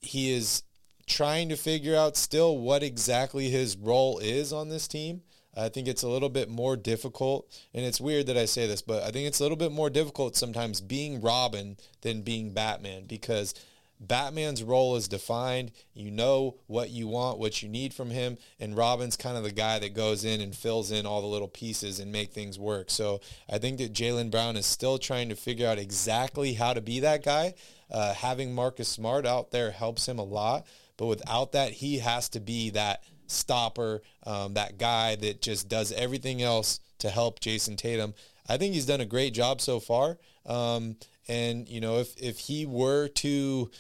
he is trying to figure out still what exactly his role is on this team. I think it's a little bit more difficult, and it's weird that I say this, but I think it's a little bit more difficult sometimes being Robin than being Batman because Batman's role is defined. You know what you want, what you need from him, and Robin's kind of the guy that goes in and fills in all the little pieces and make things work. So I think that Jaylen Brown is still trying to figure out exactly how to be that guy. Uh, having Marcus Smart out there helps him a lot, but without that, he has to be that stopper, um, that guy that just does everything else to help Jayson Tatum. I think he's done a great job so far. Um, and you know, if if he were to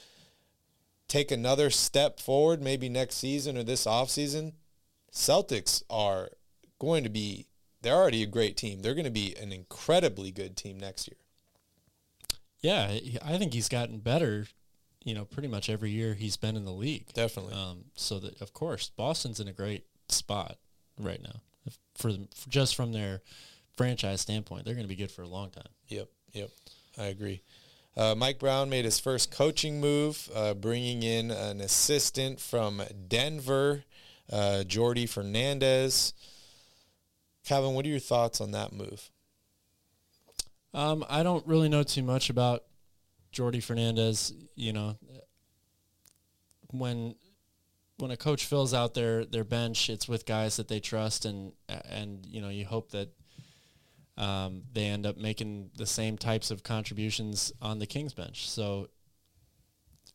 take another step forward, maybe next season or this offseason, Celtics are going to be, they're already a great team. They're going to be an incredibly good team next year. Yeah, I think he's gotten better. You know, pretty much every year he's been in the league. Definitely. Um, so that of course Boston's in a great spot right now for, for just from their franchise standpoint. They're going to be good for a long time. Yep, yep, I agree. Uh, Mike Brown made his first coaching move, uh, bringing in an assistant from Denver, uh, Jordi Fernandez. Calvin, what are your thoughts on that move? Um, I don't really know too much about Jordi Fernandez. You know, when when a coach fills out their their bench, it's with guys that they trust, and and you know you hope that um, they end up making the same types of contributions on the Kings bench. So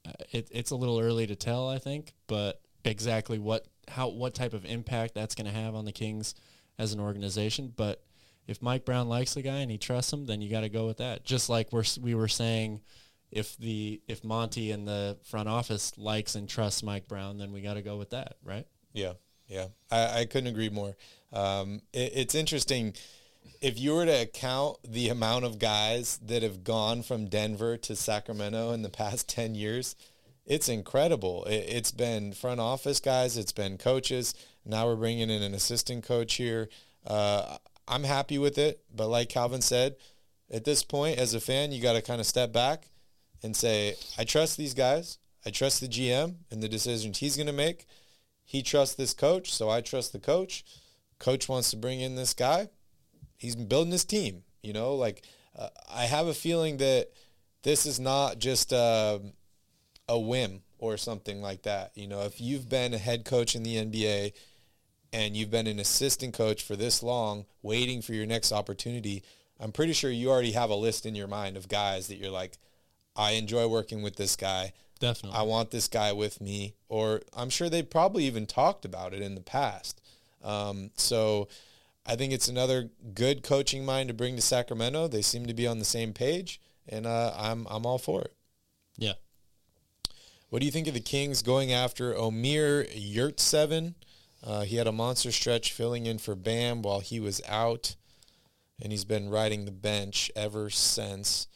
uh, it, it's a little early to tell, I think, but exactly what how what type of impact that's going to have on the Kings as an organization. But if Mike Brown likes the guy and he trusts him, then you got to go with that. Just like we're we were saying, if the if Monte and the front office likes and trusts Mike Brown, then we got to go with that, right? Yeah, yeah, I, I couldn't agree more. Um, it, it's interesting if you were to count the amount of guys that have gone from Denver to Sacramento in the past ten years. It's incredible. It, it's been front office guys. It's been coaches. Now we're bringing in an assistant coach here. Uh, I'm happy with it, but like Calvin said, at this point, as a fan, you got to kind of step back and say, I trust these guys. I trust the GM and the decisions he's going to make. He trusts this coach, so I trust the coach. Coach wants to bring in this guy. He's building his team. You know, like uh, I have a feeling that this is not just uh, a whim or something like that. You know, if you've been a head coach in the NBA and you've been an assistant coach for this long, waiting for your next opportunity, I'm pretty sure you already have a list in your mind of guys that you're like, I enjoy working with this guy. Definitely. I want this guy with me. Or I'm sure they probably even talked about it in the past. Um, so I think it's another good coaching mind to bring to Sacramento. They seem to be on the same page, and uh, I'm I'm all for it. yeah. What do you think of the Kings going after Omer Yurtseven? Uh, he had a monster stretch filling in for Bam while he was out, and he's been riding the bench ever since.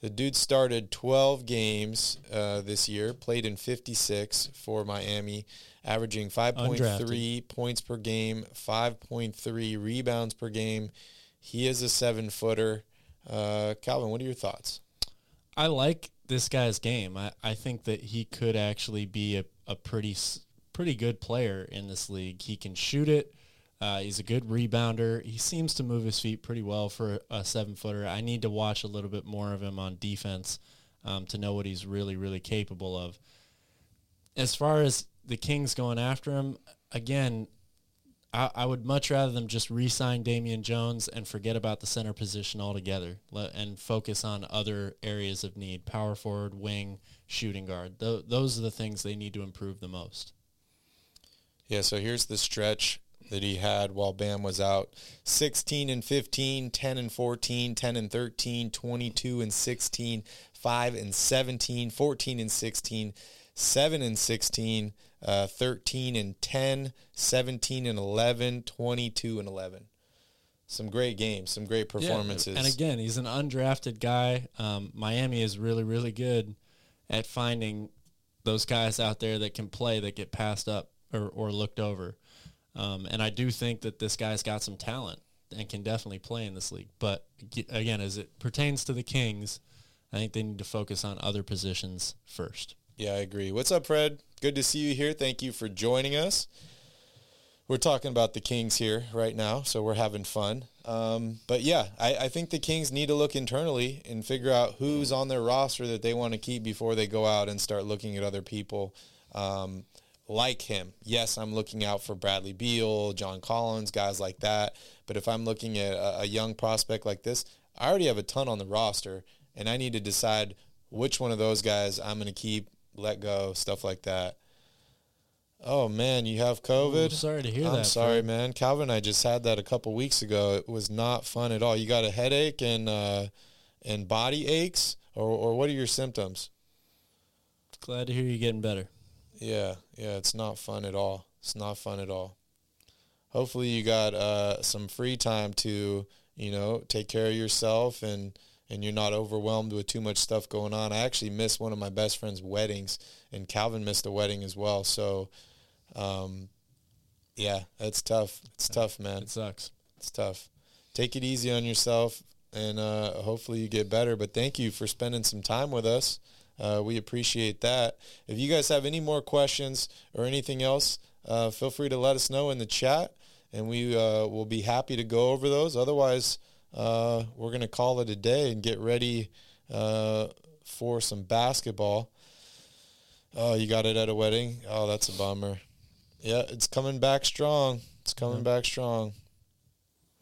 The dude started 12 games uh, this year, played in 56 for Miami, averaging 5.3 points per game, 5.3 rebounds per game. He is a seven footer. Uh, Calvin, what are your thoughts? I like this guy's game. I, I think that he could actually be a, a pretty pretty good player in this league. He can shoot it. Uh, he's a good rebounder. He seems to move his feet pretty well for a seven footer. I need to watch a little bit more of him on defense um, to know what he's really really capable of. As far as the Kings going after him, again, I, I would much rather them just re-sign Damian Jones and forget about the center position altogether and focus on other areas of need: power forward, wing, shooting guard. Th- those are the things they need to improve the most. Yeah, so here's the stretch that he had while Bam was out. 16 and 15, 10 and 14, 10 and 13, 22 and 16, 5 and 17, 14 and 16, 7 and 16, uh, 13 and 10, 17 and 11, 22 and 11. Some great games, some great performances. And again, he's an undrafted guy. Um, Miami is really, really good at finding those guys out there that can play that get passed up or, or looked over. Um, and I do think that this guy's got some talent and can definitely play in this league. But again, as it pertains to the Kings, I think they need to focus on other positions first. Yeah, I agree. What's up, Fred? Good to see you here. Thank you for joining us. We're talking about the Kings here right now, so we're having fun. Um, but yeah, I, I think the Kings need to look internally and figure out who's on their roster that they want to keep before they go out and start looking at other people um, like him. Yes, I'm looking out for Bradley Beal, John Collins, guys like that. But if I'm looking at a, a young prospect like this, I already have a ton on the roster, and I need to decide which one of those guys I'm going to keep, let go, stuff like that. Oh man, you have COVID. Sorry to hear I'm that, sorry, Fred. man. Calvin and I just had that a couple weeks ago. It was not fun at all. You got a headache and uh, and body aches, or or what are your symptoms? Glad to hear you're getting better. Yeah, yeah, it's not fun at all. It's not fun at all. Hopefully, you got uh, some free time to, you know, take care of yourself and and you're not overwhelmed with too much stuff going on. I actually missed one of my best friend's weddings, and Calvin missed a wedding as well. So, um, yeah, it's tough. It's tough, man. It sucks. It's tough. Take it easy on yourself, and uh, hopefully you get better. But thank you for spending some time with us. Uh, we appreciate that. If you guys have any more questions or anything else, uh, feel free to let us know in the chat, and we uh, will be happy to go over those. Otherwise, uh, we're going to call it a day and get ready uh, for some basketball. Oh, you got it at a wedding? Oh, that's a bummer. Yeah, it's coming back strong. It's coming back strong.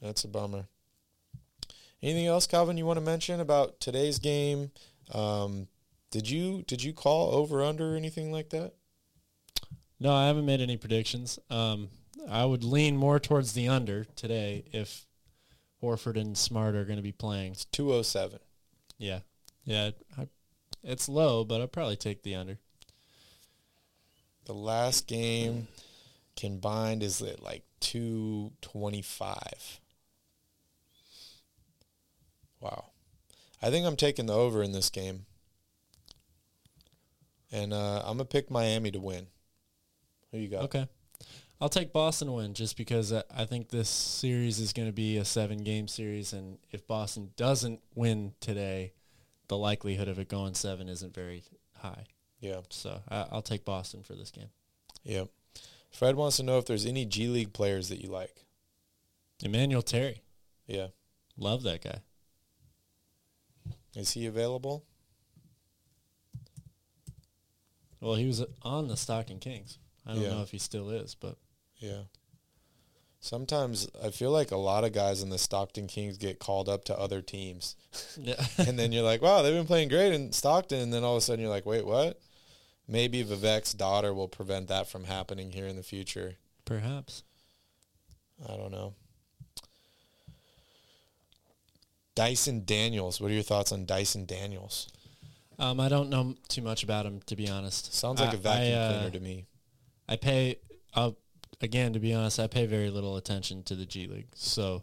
That's a bummer. Anything else, Calvin, you want to mention about today's game? Um, did you did you call over under or anything like that? No, I haven't made any predictions. Um, I would lean more towards the under today if Horford and Smart are going to be playing. It's two oh seven. Yeah, yeah, I, it's low, but I'll probably take the under. The last game combined is at like two twenty five. Wow. I think I'm taking the over in this game. And uh, I'm going to pick Miami to win. Who you got? Okay. I'll take Boston to win just because I think this series is going to be a seven game series. And if Boston doesn't win today, the likelihood of it going seven isn't very high. Yeah. So I, I'll take Boston for this game. Yeah. Fred wants to know if there's any G League players that you like. Emanuel Terry. Yeah. Love that guy. Is he available? Well, he was on the Stockton Kings. I don't Yeah. know if he still is, but Yeah. Sometimes I feel like a lot of guys in the Stockton Kings get called up to other teams. yeah. and then you're like, wow, they've been playing great in Stockton. And then all of a sudden you're like, wait, what? Maybe Vivek's daughter will prevent that from happening here in the future. Perhaps. I don't know. Dyson Daniels. What are your thoughts on Dyson Daniels? Um, I don't know too much about him to be honest. Sounds like I- a vacuum I, uh, cleaner to me. I pay. Uh, again, to be honest, I pay very little attention to the G League. So,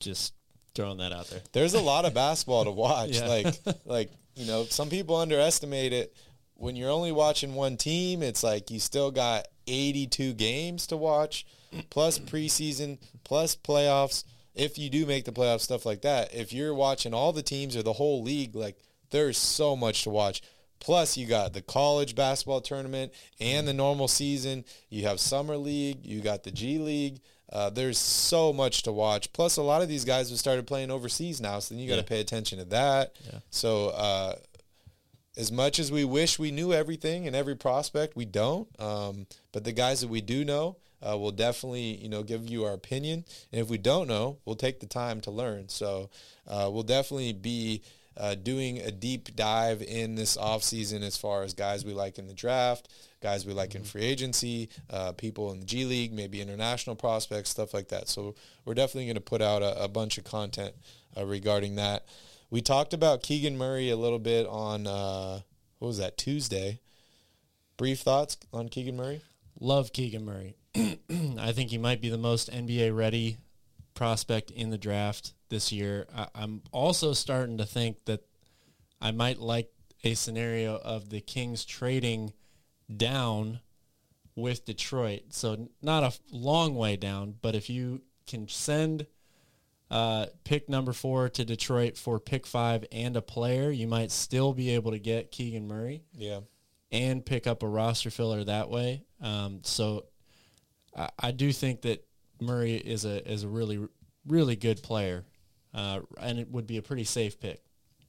just throwing that out there. There's a lot of basketball to watch. Yeah. Like, like you know, some people underestimate it. When you're only watching one team, it's like you still got 82 games to watch, plus preseason, plus playoffs. If you do make the playoffs, stuff like that. If you're watching all the teams or the whole league, like there's so much to watch. Plus, you got the college basketball tournament and the normal season. You have summer league. You got the G League. Uh, there's so much to watch. Plus, a lot of these guys have started playing overseas now, so then you got to Yeah. pay attention to that. Yeah. So, uh, as much as we wish we knew everything and every prospect, we don't. Um, but the guys that we do know, uh, will definitely, you know, give you our opinion. And if we don't know, we'll take the time to learn. So uh, we'll definitely be uh, doing a deep dive in this offseason as far as guys we like in the draft, guys we like in free agency, uh, people in the G League, maybe international prospects, stuff like that. So we're definitely going to put out a, a bunch of content uh, regarding that. We talked about Keegan Murray a little bit on uh, what was that Tuesday. Brief thoughts on Keegan Murray? Love Keegan Murray. I think he might be the most NBA ready prospect in the draft this year. I, I'm also starting to think that I might like a scenario of the Kings trading down with Detroit. So not a long way down, but if you can send uh, pick number four to Detroit for pick five and a player, you might still be able to get Keegan Murray Yeah. and pick up a roster filler that way. Um, so I, I do think that Murray is a is a really really good player, uh, and it would be a pretty safe pick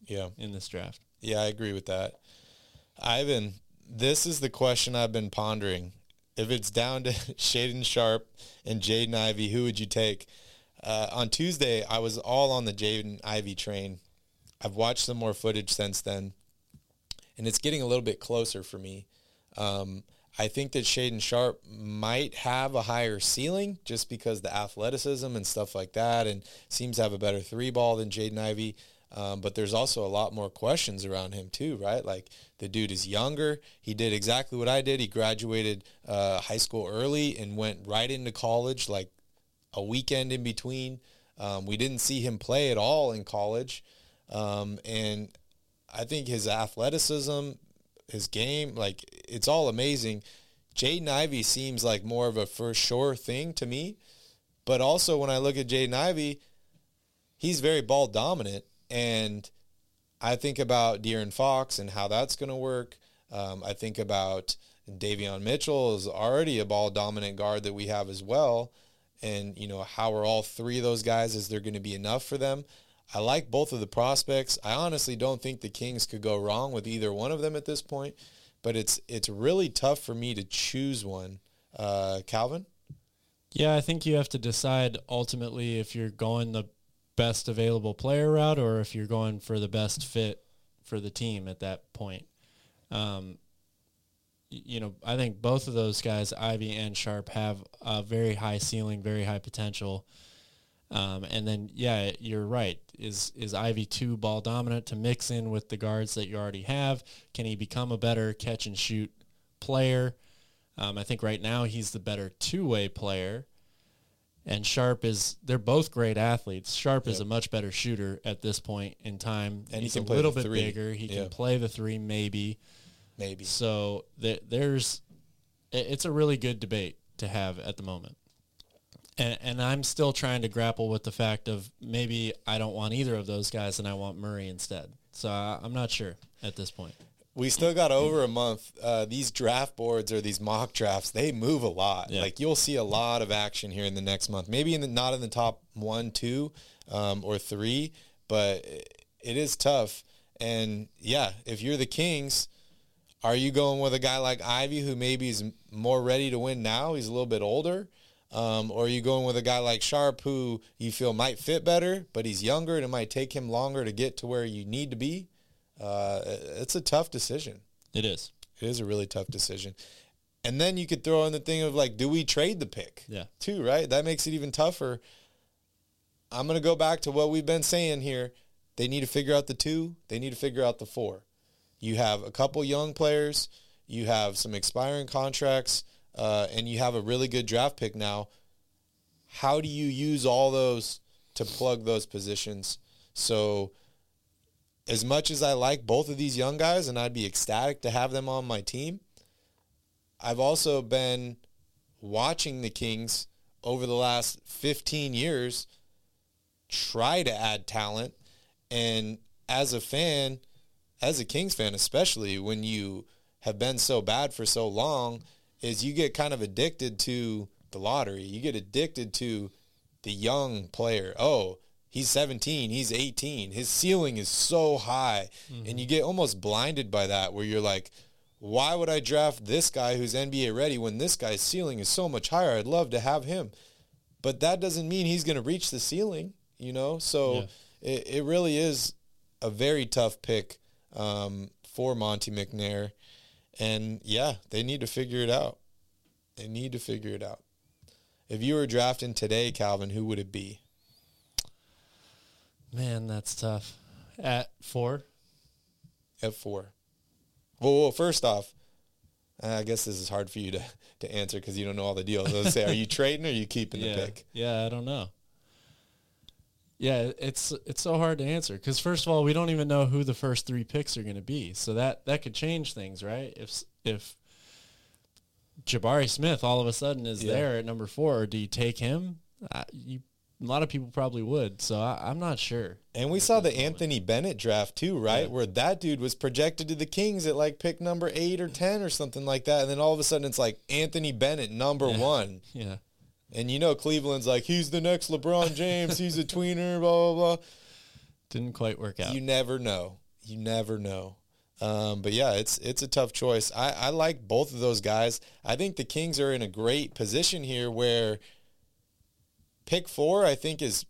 Yeah. in this draft. Yeah, I agree with that. Ivan, this is the question I've been pondering. If it's down to Shaedon Sharpe and Jaden Ivey, who would you take? Uh, on Tuesday, I was all on the Jaden Ivey train. I've watched some more footage since then, and it's getting a little bit closer for me. Um, I think that Shaedon Sharpe might have a higher ceiling just because the athleticism and stuff like that, and seems to have a better three ball than Jaden Ivey. Um, but there's also a lot more questions around him too, right? Like the dude is younger. He did exactly what I did. He graduated uh, high school early and went right into college, like a weekend in between. Um, we didn't see him play at all in college, um, and I think his athleticism, his game, like it's all amazing. Jaden Ivey seems like more of a for sure thing to me, but also when I look at Jaden Ivey, he's very ball dominant, and I think about De'Aaron Fox and how that's going to work. Um, I think about Davion Mitchell is already a ball dominant guard that we have as well. And, you know, how are all three of those guys? Is there going to be enough for them? I like both of the prospects. I honestly don't think the Kings could go wrong with either one of them at this point, but it's it's really tough for me to choose one. Uh, Calvin? Yeah, I think you have to decide ultimately if you're going the best available player route or if you're going for the best fit for the team at that point. Um, you know, I think both of those guys, Ivey and Sharpe, have a very high ceiling, very high potential. Um, and then, yeah, you're right. Is is Ivey too ball dominant to mix in with the guards that you already have? Can he become a better catch and shoot player? Um, I think right now he's the better two way player. And Sharpe is, they're both great athletes. Sharpe yep. is a much better shooter at this point in time. And he's he a little bit three. bigger. He yeah. can play the three, maybe. Maybe. So th- there's, it's a really good debate to have at the moment. And, and I'm still trying to grapple with the fact of maybe I don't want either of those guys and I want Murray instead. So I, I'm not sure at this point. We still got over a month. Uh, these draft boards or these mock drafts, they move a lot. Yeah. Like you'll see a lot of action here in the next month. Maybe in the not in the top one, two, um, or three, but it is tough. And yeah, if you're the Kings, are you going with a guy like Ivey who maybe is more ready to win now? He's a little bit older. Um, or are you going with a guy like Sharpe who you feel might fit better, but he's younger and it might take him longer to get to where you need to be? Uh, it's a tough decision. It is. It is a really tough decision. And then you could throw in the thing of like, do we trade the pick? Yeah. Too, right? That makes it even tougher. I'm going to go back to what we've been saying here. They need to figure out the two, they need to figure out the four. You have a couple young players, you have some expiring contracts, uh, and you have a really good draft pick now. How do you use all those to plug those positions? So, as much as I like both of these young guys and I'd be ecstatic to have them on my team, I've also been watching the Kings over the last 15 years try to add talent. And as a fan, as a Kings fan, especially when you have been so bad for so long, is you get kind of addicted to the lottery. You get addicted to the young player. Oh, he's 17, he's 18. His ceiling is so high. Mm-hmm. And you get almost blinded by that where you're like, why would I draft this guy who's NBA ready when this guy's ceiling is so much higher? I'd love to have him. But that doesn't mean he's going to reach the ceiling, you know? So yeah. it, it really is a very tough pick um, for Monte McNair. And yeah, they need to figure it out. They need to figure it out. If you were drafting today, Calvin, who would it be? Man, that's tough. At four? At four. Well, well first off, I guess this is hard for you to, to answer because you don't know all the deals. I was say, are you trading or are you keeping yeah. the pick? Yeah, I don't know. Yeah, it's it's so hard to answer because first of all, we don't even know who the first three picks are going to be, so that that could change things, right? If if Jabari Smith all of a sudden is yeah. there at number four, do you take him? Uh, you a lot of people probably would, so I, am not sure. And we saw the Anthony Bennett draft too, right? Yeah. Where that dude was projected to the Kings at like pick number eight or ten or something like that, and then all of a sudden it's like Anthony Bennett number yeah. one. Yeah. And you know Cleveland's like he's the next LeBron James, he's a tweener, blah blah blah. Didn't quite work out. You never know. You never know. Um, but yeah, it's it's a tough choice. I, I like both of those guys. I think the Kings are in a great position here where pick four, I think, is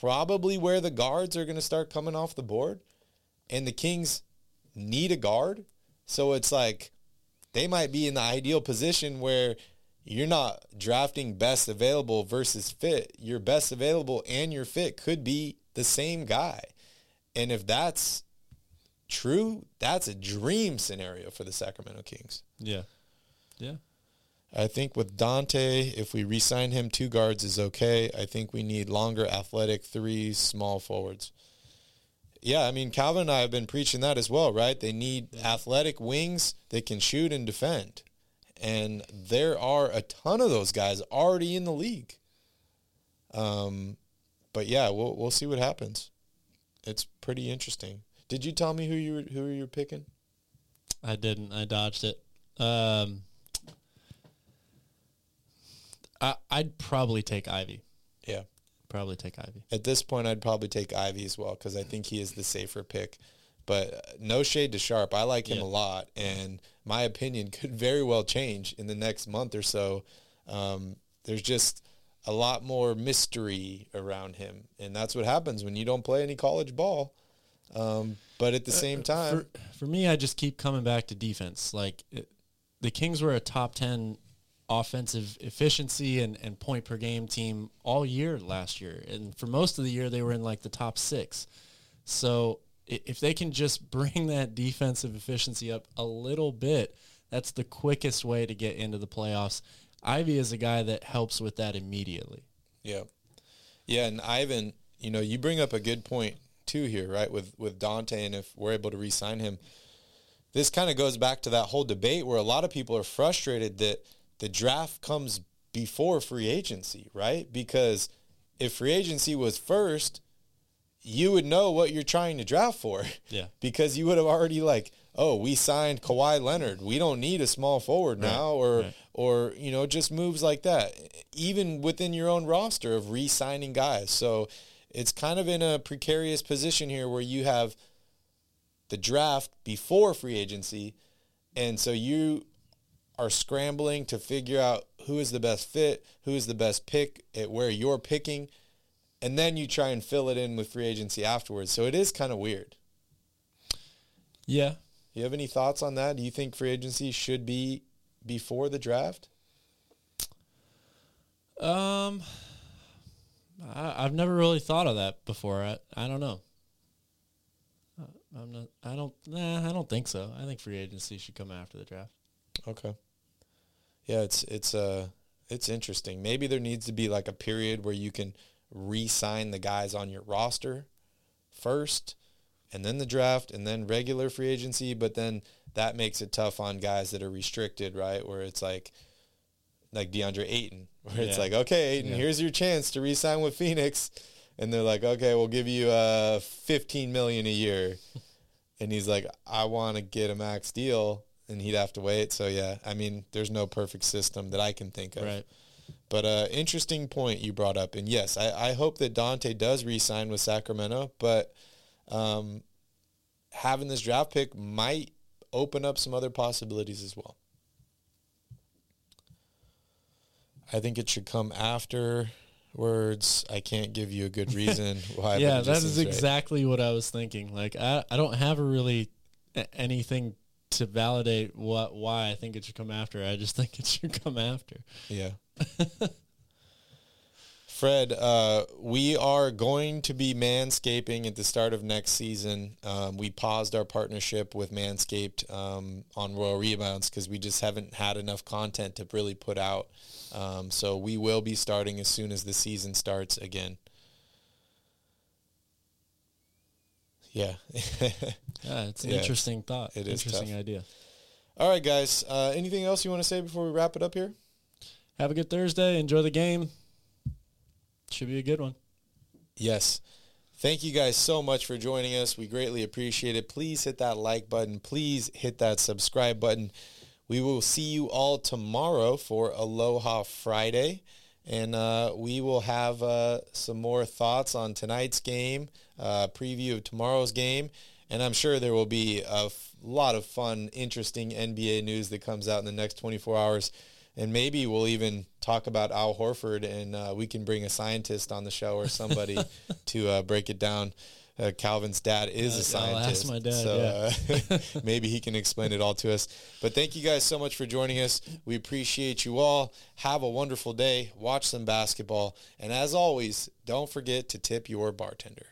probably where the guards are going to start coming off the board. And the Kings need a guard. So it's like they might be in the ideal position where you're not drafting best available versus fit. Your best available and your fit could be the same guy. And if that's true, that's a dream scenario for the Sacramento Kings. Yeah. Yeah. I think with Dante, if we re-sign him, two guards is okay. I think we need longer, athletic, three small forwards. Yeah, I mean Calvin and I have been preaching that as well, right? They need athletic wings that can shoot and defend, and there are a ton of those guys already in the league. Um, but yeah, we'll we'll see what happens. It's pretty interesting. Did you tell me who you were, who you're picking? I didn't. I dodged it. Um, I, I'd probably take Ivey. Yeah. Probably take Ivey. At this point, I'd probably take Ivey as well because I think he is the safer pick. But uh, no shade to Sharpe. I like him Yeah. a lot, and my opinion could very well change in the next month or so. Um, there's just a lot more mystery around him, and that's what happens when you don't play any college ball. Um, but at the same time, For, for me, I just keep coming back to defense. Like it, the Kings were a top 10 offensive efficiency and, and point per game team all year last year. And for most of the year, they were in like the top six. So if they can just bring that defensive efficiency up a little bit, that's the quickest way to get into the playoffs. Ivey is a guy that helps with that immediately. Yeah. Yeah, and Ivan, you know, you bring up a good point too here, right? With with Donte and if we're able to re-sign him. This kind of goes back to that whole debate where a lot of people are frustrated that the draft comes before free agency, right? Because if free agency was first, you would know what you're trying to draft for. Yeah. because you would have already like, oh, we signed Kawhi Leonard. We don't need a small forward now, or right. or you know, just moves like that. Even within your own roster of re-signing guys. So it's kind of in a precarious position here where you have the draft before free agency, and so you are scrambling to figure out who is the best fit, who is the best pick at where you're picking, and then you try and fill it in with free agency afterwards. So it is kind of weird. Yeah. You have any thoughts on that? Do you think free agency should be before the draft? Um, I, I've never really thought of that before. I, I don't know. Uh, I'm not. I don't. Nah, I don't think so. I think free agency should come after the draft. Okay. Yeah, it's it's uh it's interesting. Maybe there needs to be like a period where you can re-sign the guys on your roster first and then the draft and then regular free agency, but then that makes it tough on guys that are restricted, right? Where it's like like DeAndre Ayton, where it's Yeah. like, okay, Ayton, Yeah. here's your chance to re-sign with Phoenix, and they're like, okay, we'll give you uh 15 million a year, and he's like, I want to get a max deal, and he'd have to wait. So yeah, I mean, there's no perfect system that I can think of. Right. But uh, interesting point you brought up, and yes, I, I hope that Donte does re-sign with Sacramento, but um, having this draft pick might open up some other possibilities as well. I think it should come afterwards. I can't give you a good reason why. yeah, that is right. exactly what I was thinking. Like I, I don't have a really anything to validate what why I think it should come after. I just think it should come after. Yeah. Fred, uh, we are going to be manscaping at the start of next season. Um, we paused our partnership with Manscaped um, on Royal Rebounds because we just haven't had enough content to really put out. Um, so we will be starting as soon as the season starts again. Yeah. Yeah, it's an Yeah, interesting thought. it is interesting idea. All right, guys. Uh, anything else you want to say before we wrap it up here? Have a good Thursday. Enjoy the game. Should be a good one. Yes. Thank you guys so much for joining us. We greatly appreciate it. Please hit that like button. Please hit that subscribe button. We will see you all tomorrow for Aloha Friday. And uh, we will have uh, some more thoughts on tonight's game, uh, preview of tomorrow's game. And I'm sure there will be a f- lot of fun, interesting NBA news that comes out in the next 24 hours. And maybe we'll even talk about Al Horford and uh, we can bring a scientist on the show or somebody to uh, break it down. Uh, Calvin's dad is a scientist. my dad, so uh, maybe he can explain it all to us. But thank you guys so much for joining us. We appreciate you all. Have a wonderful day. Watch some basketball. And as always, don't forget to tip your bartender.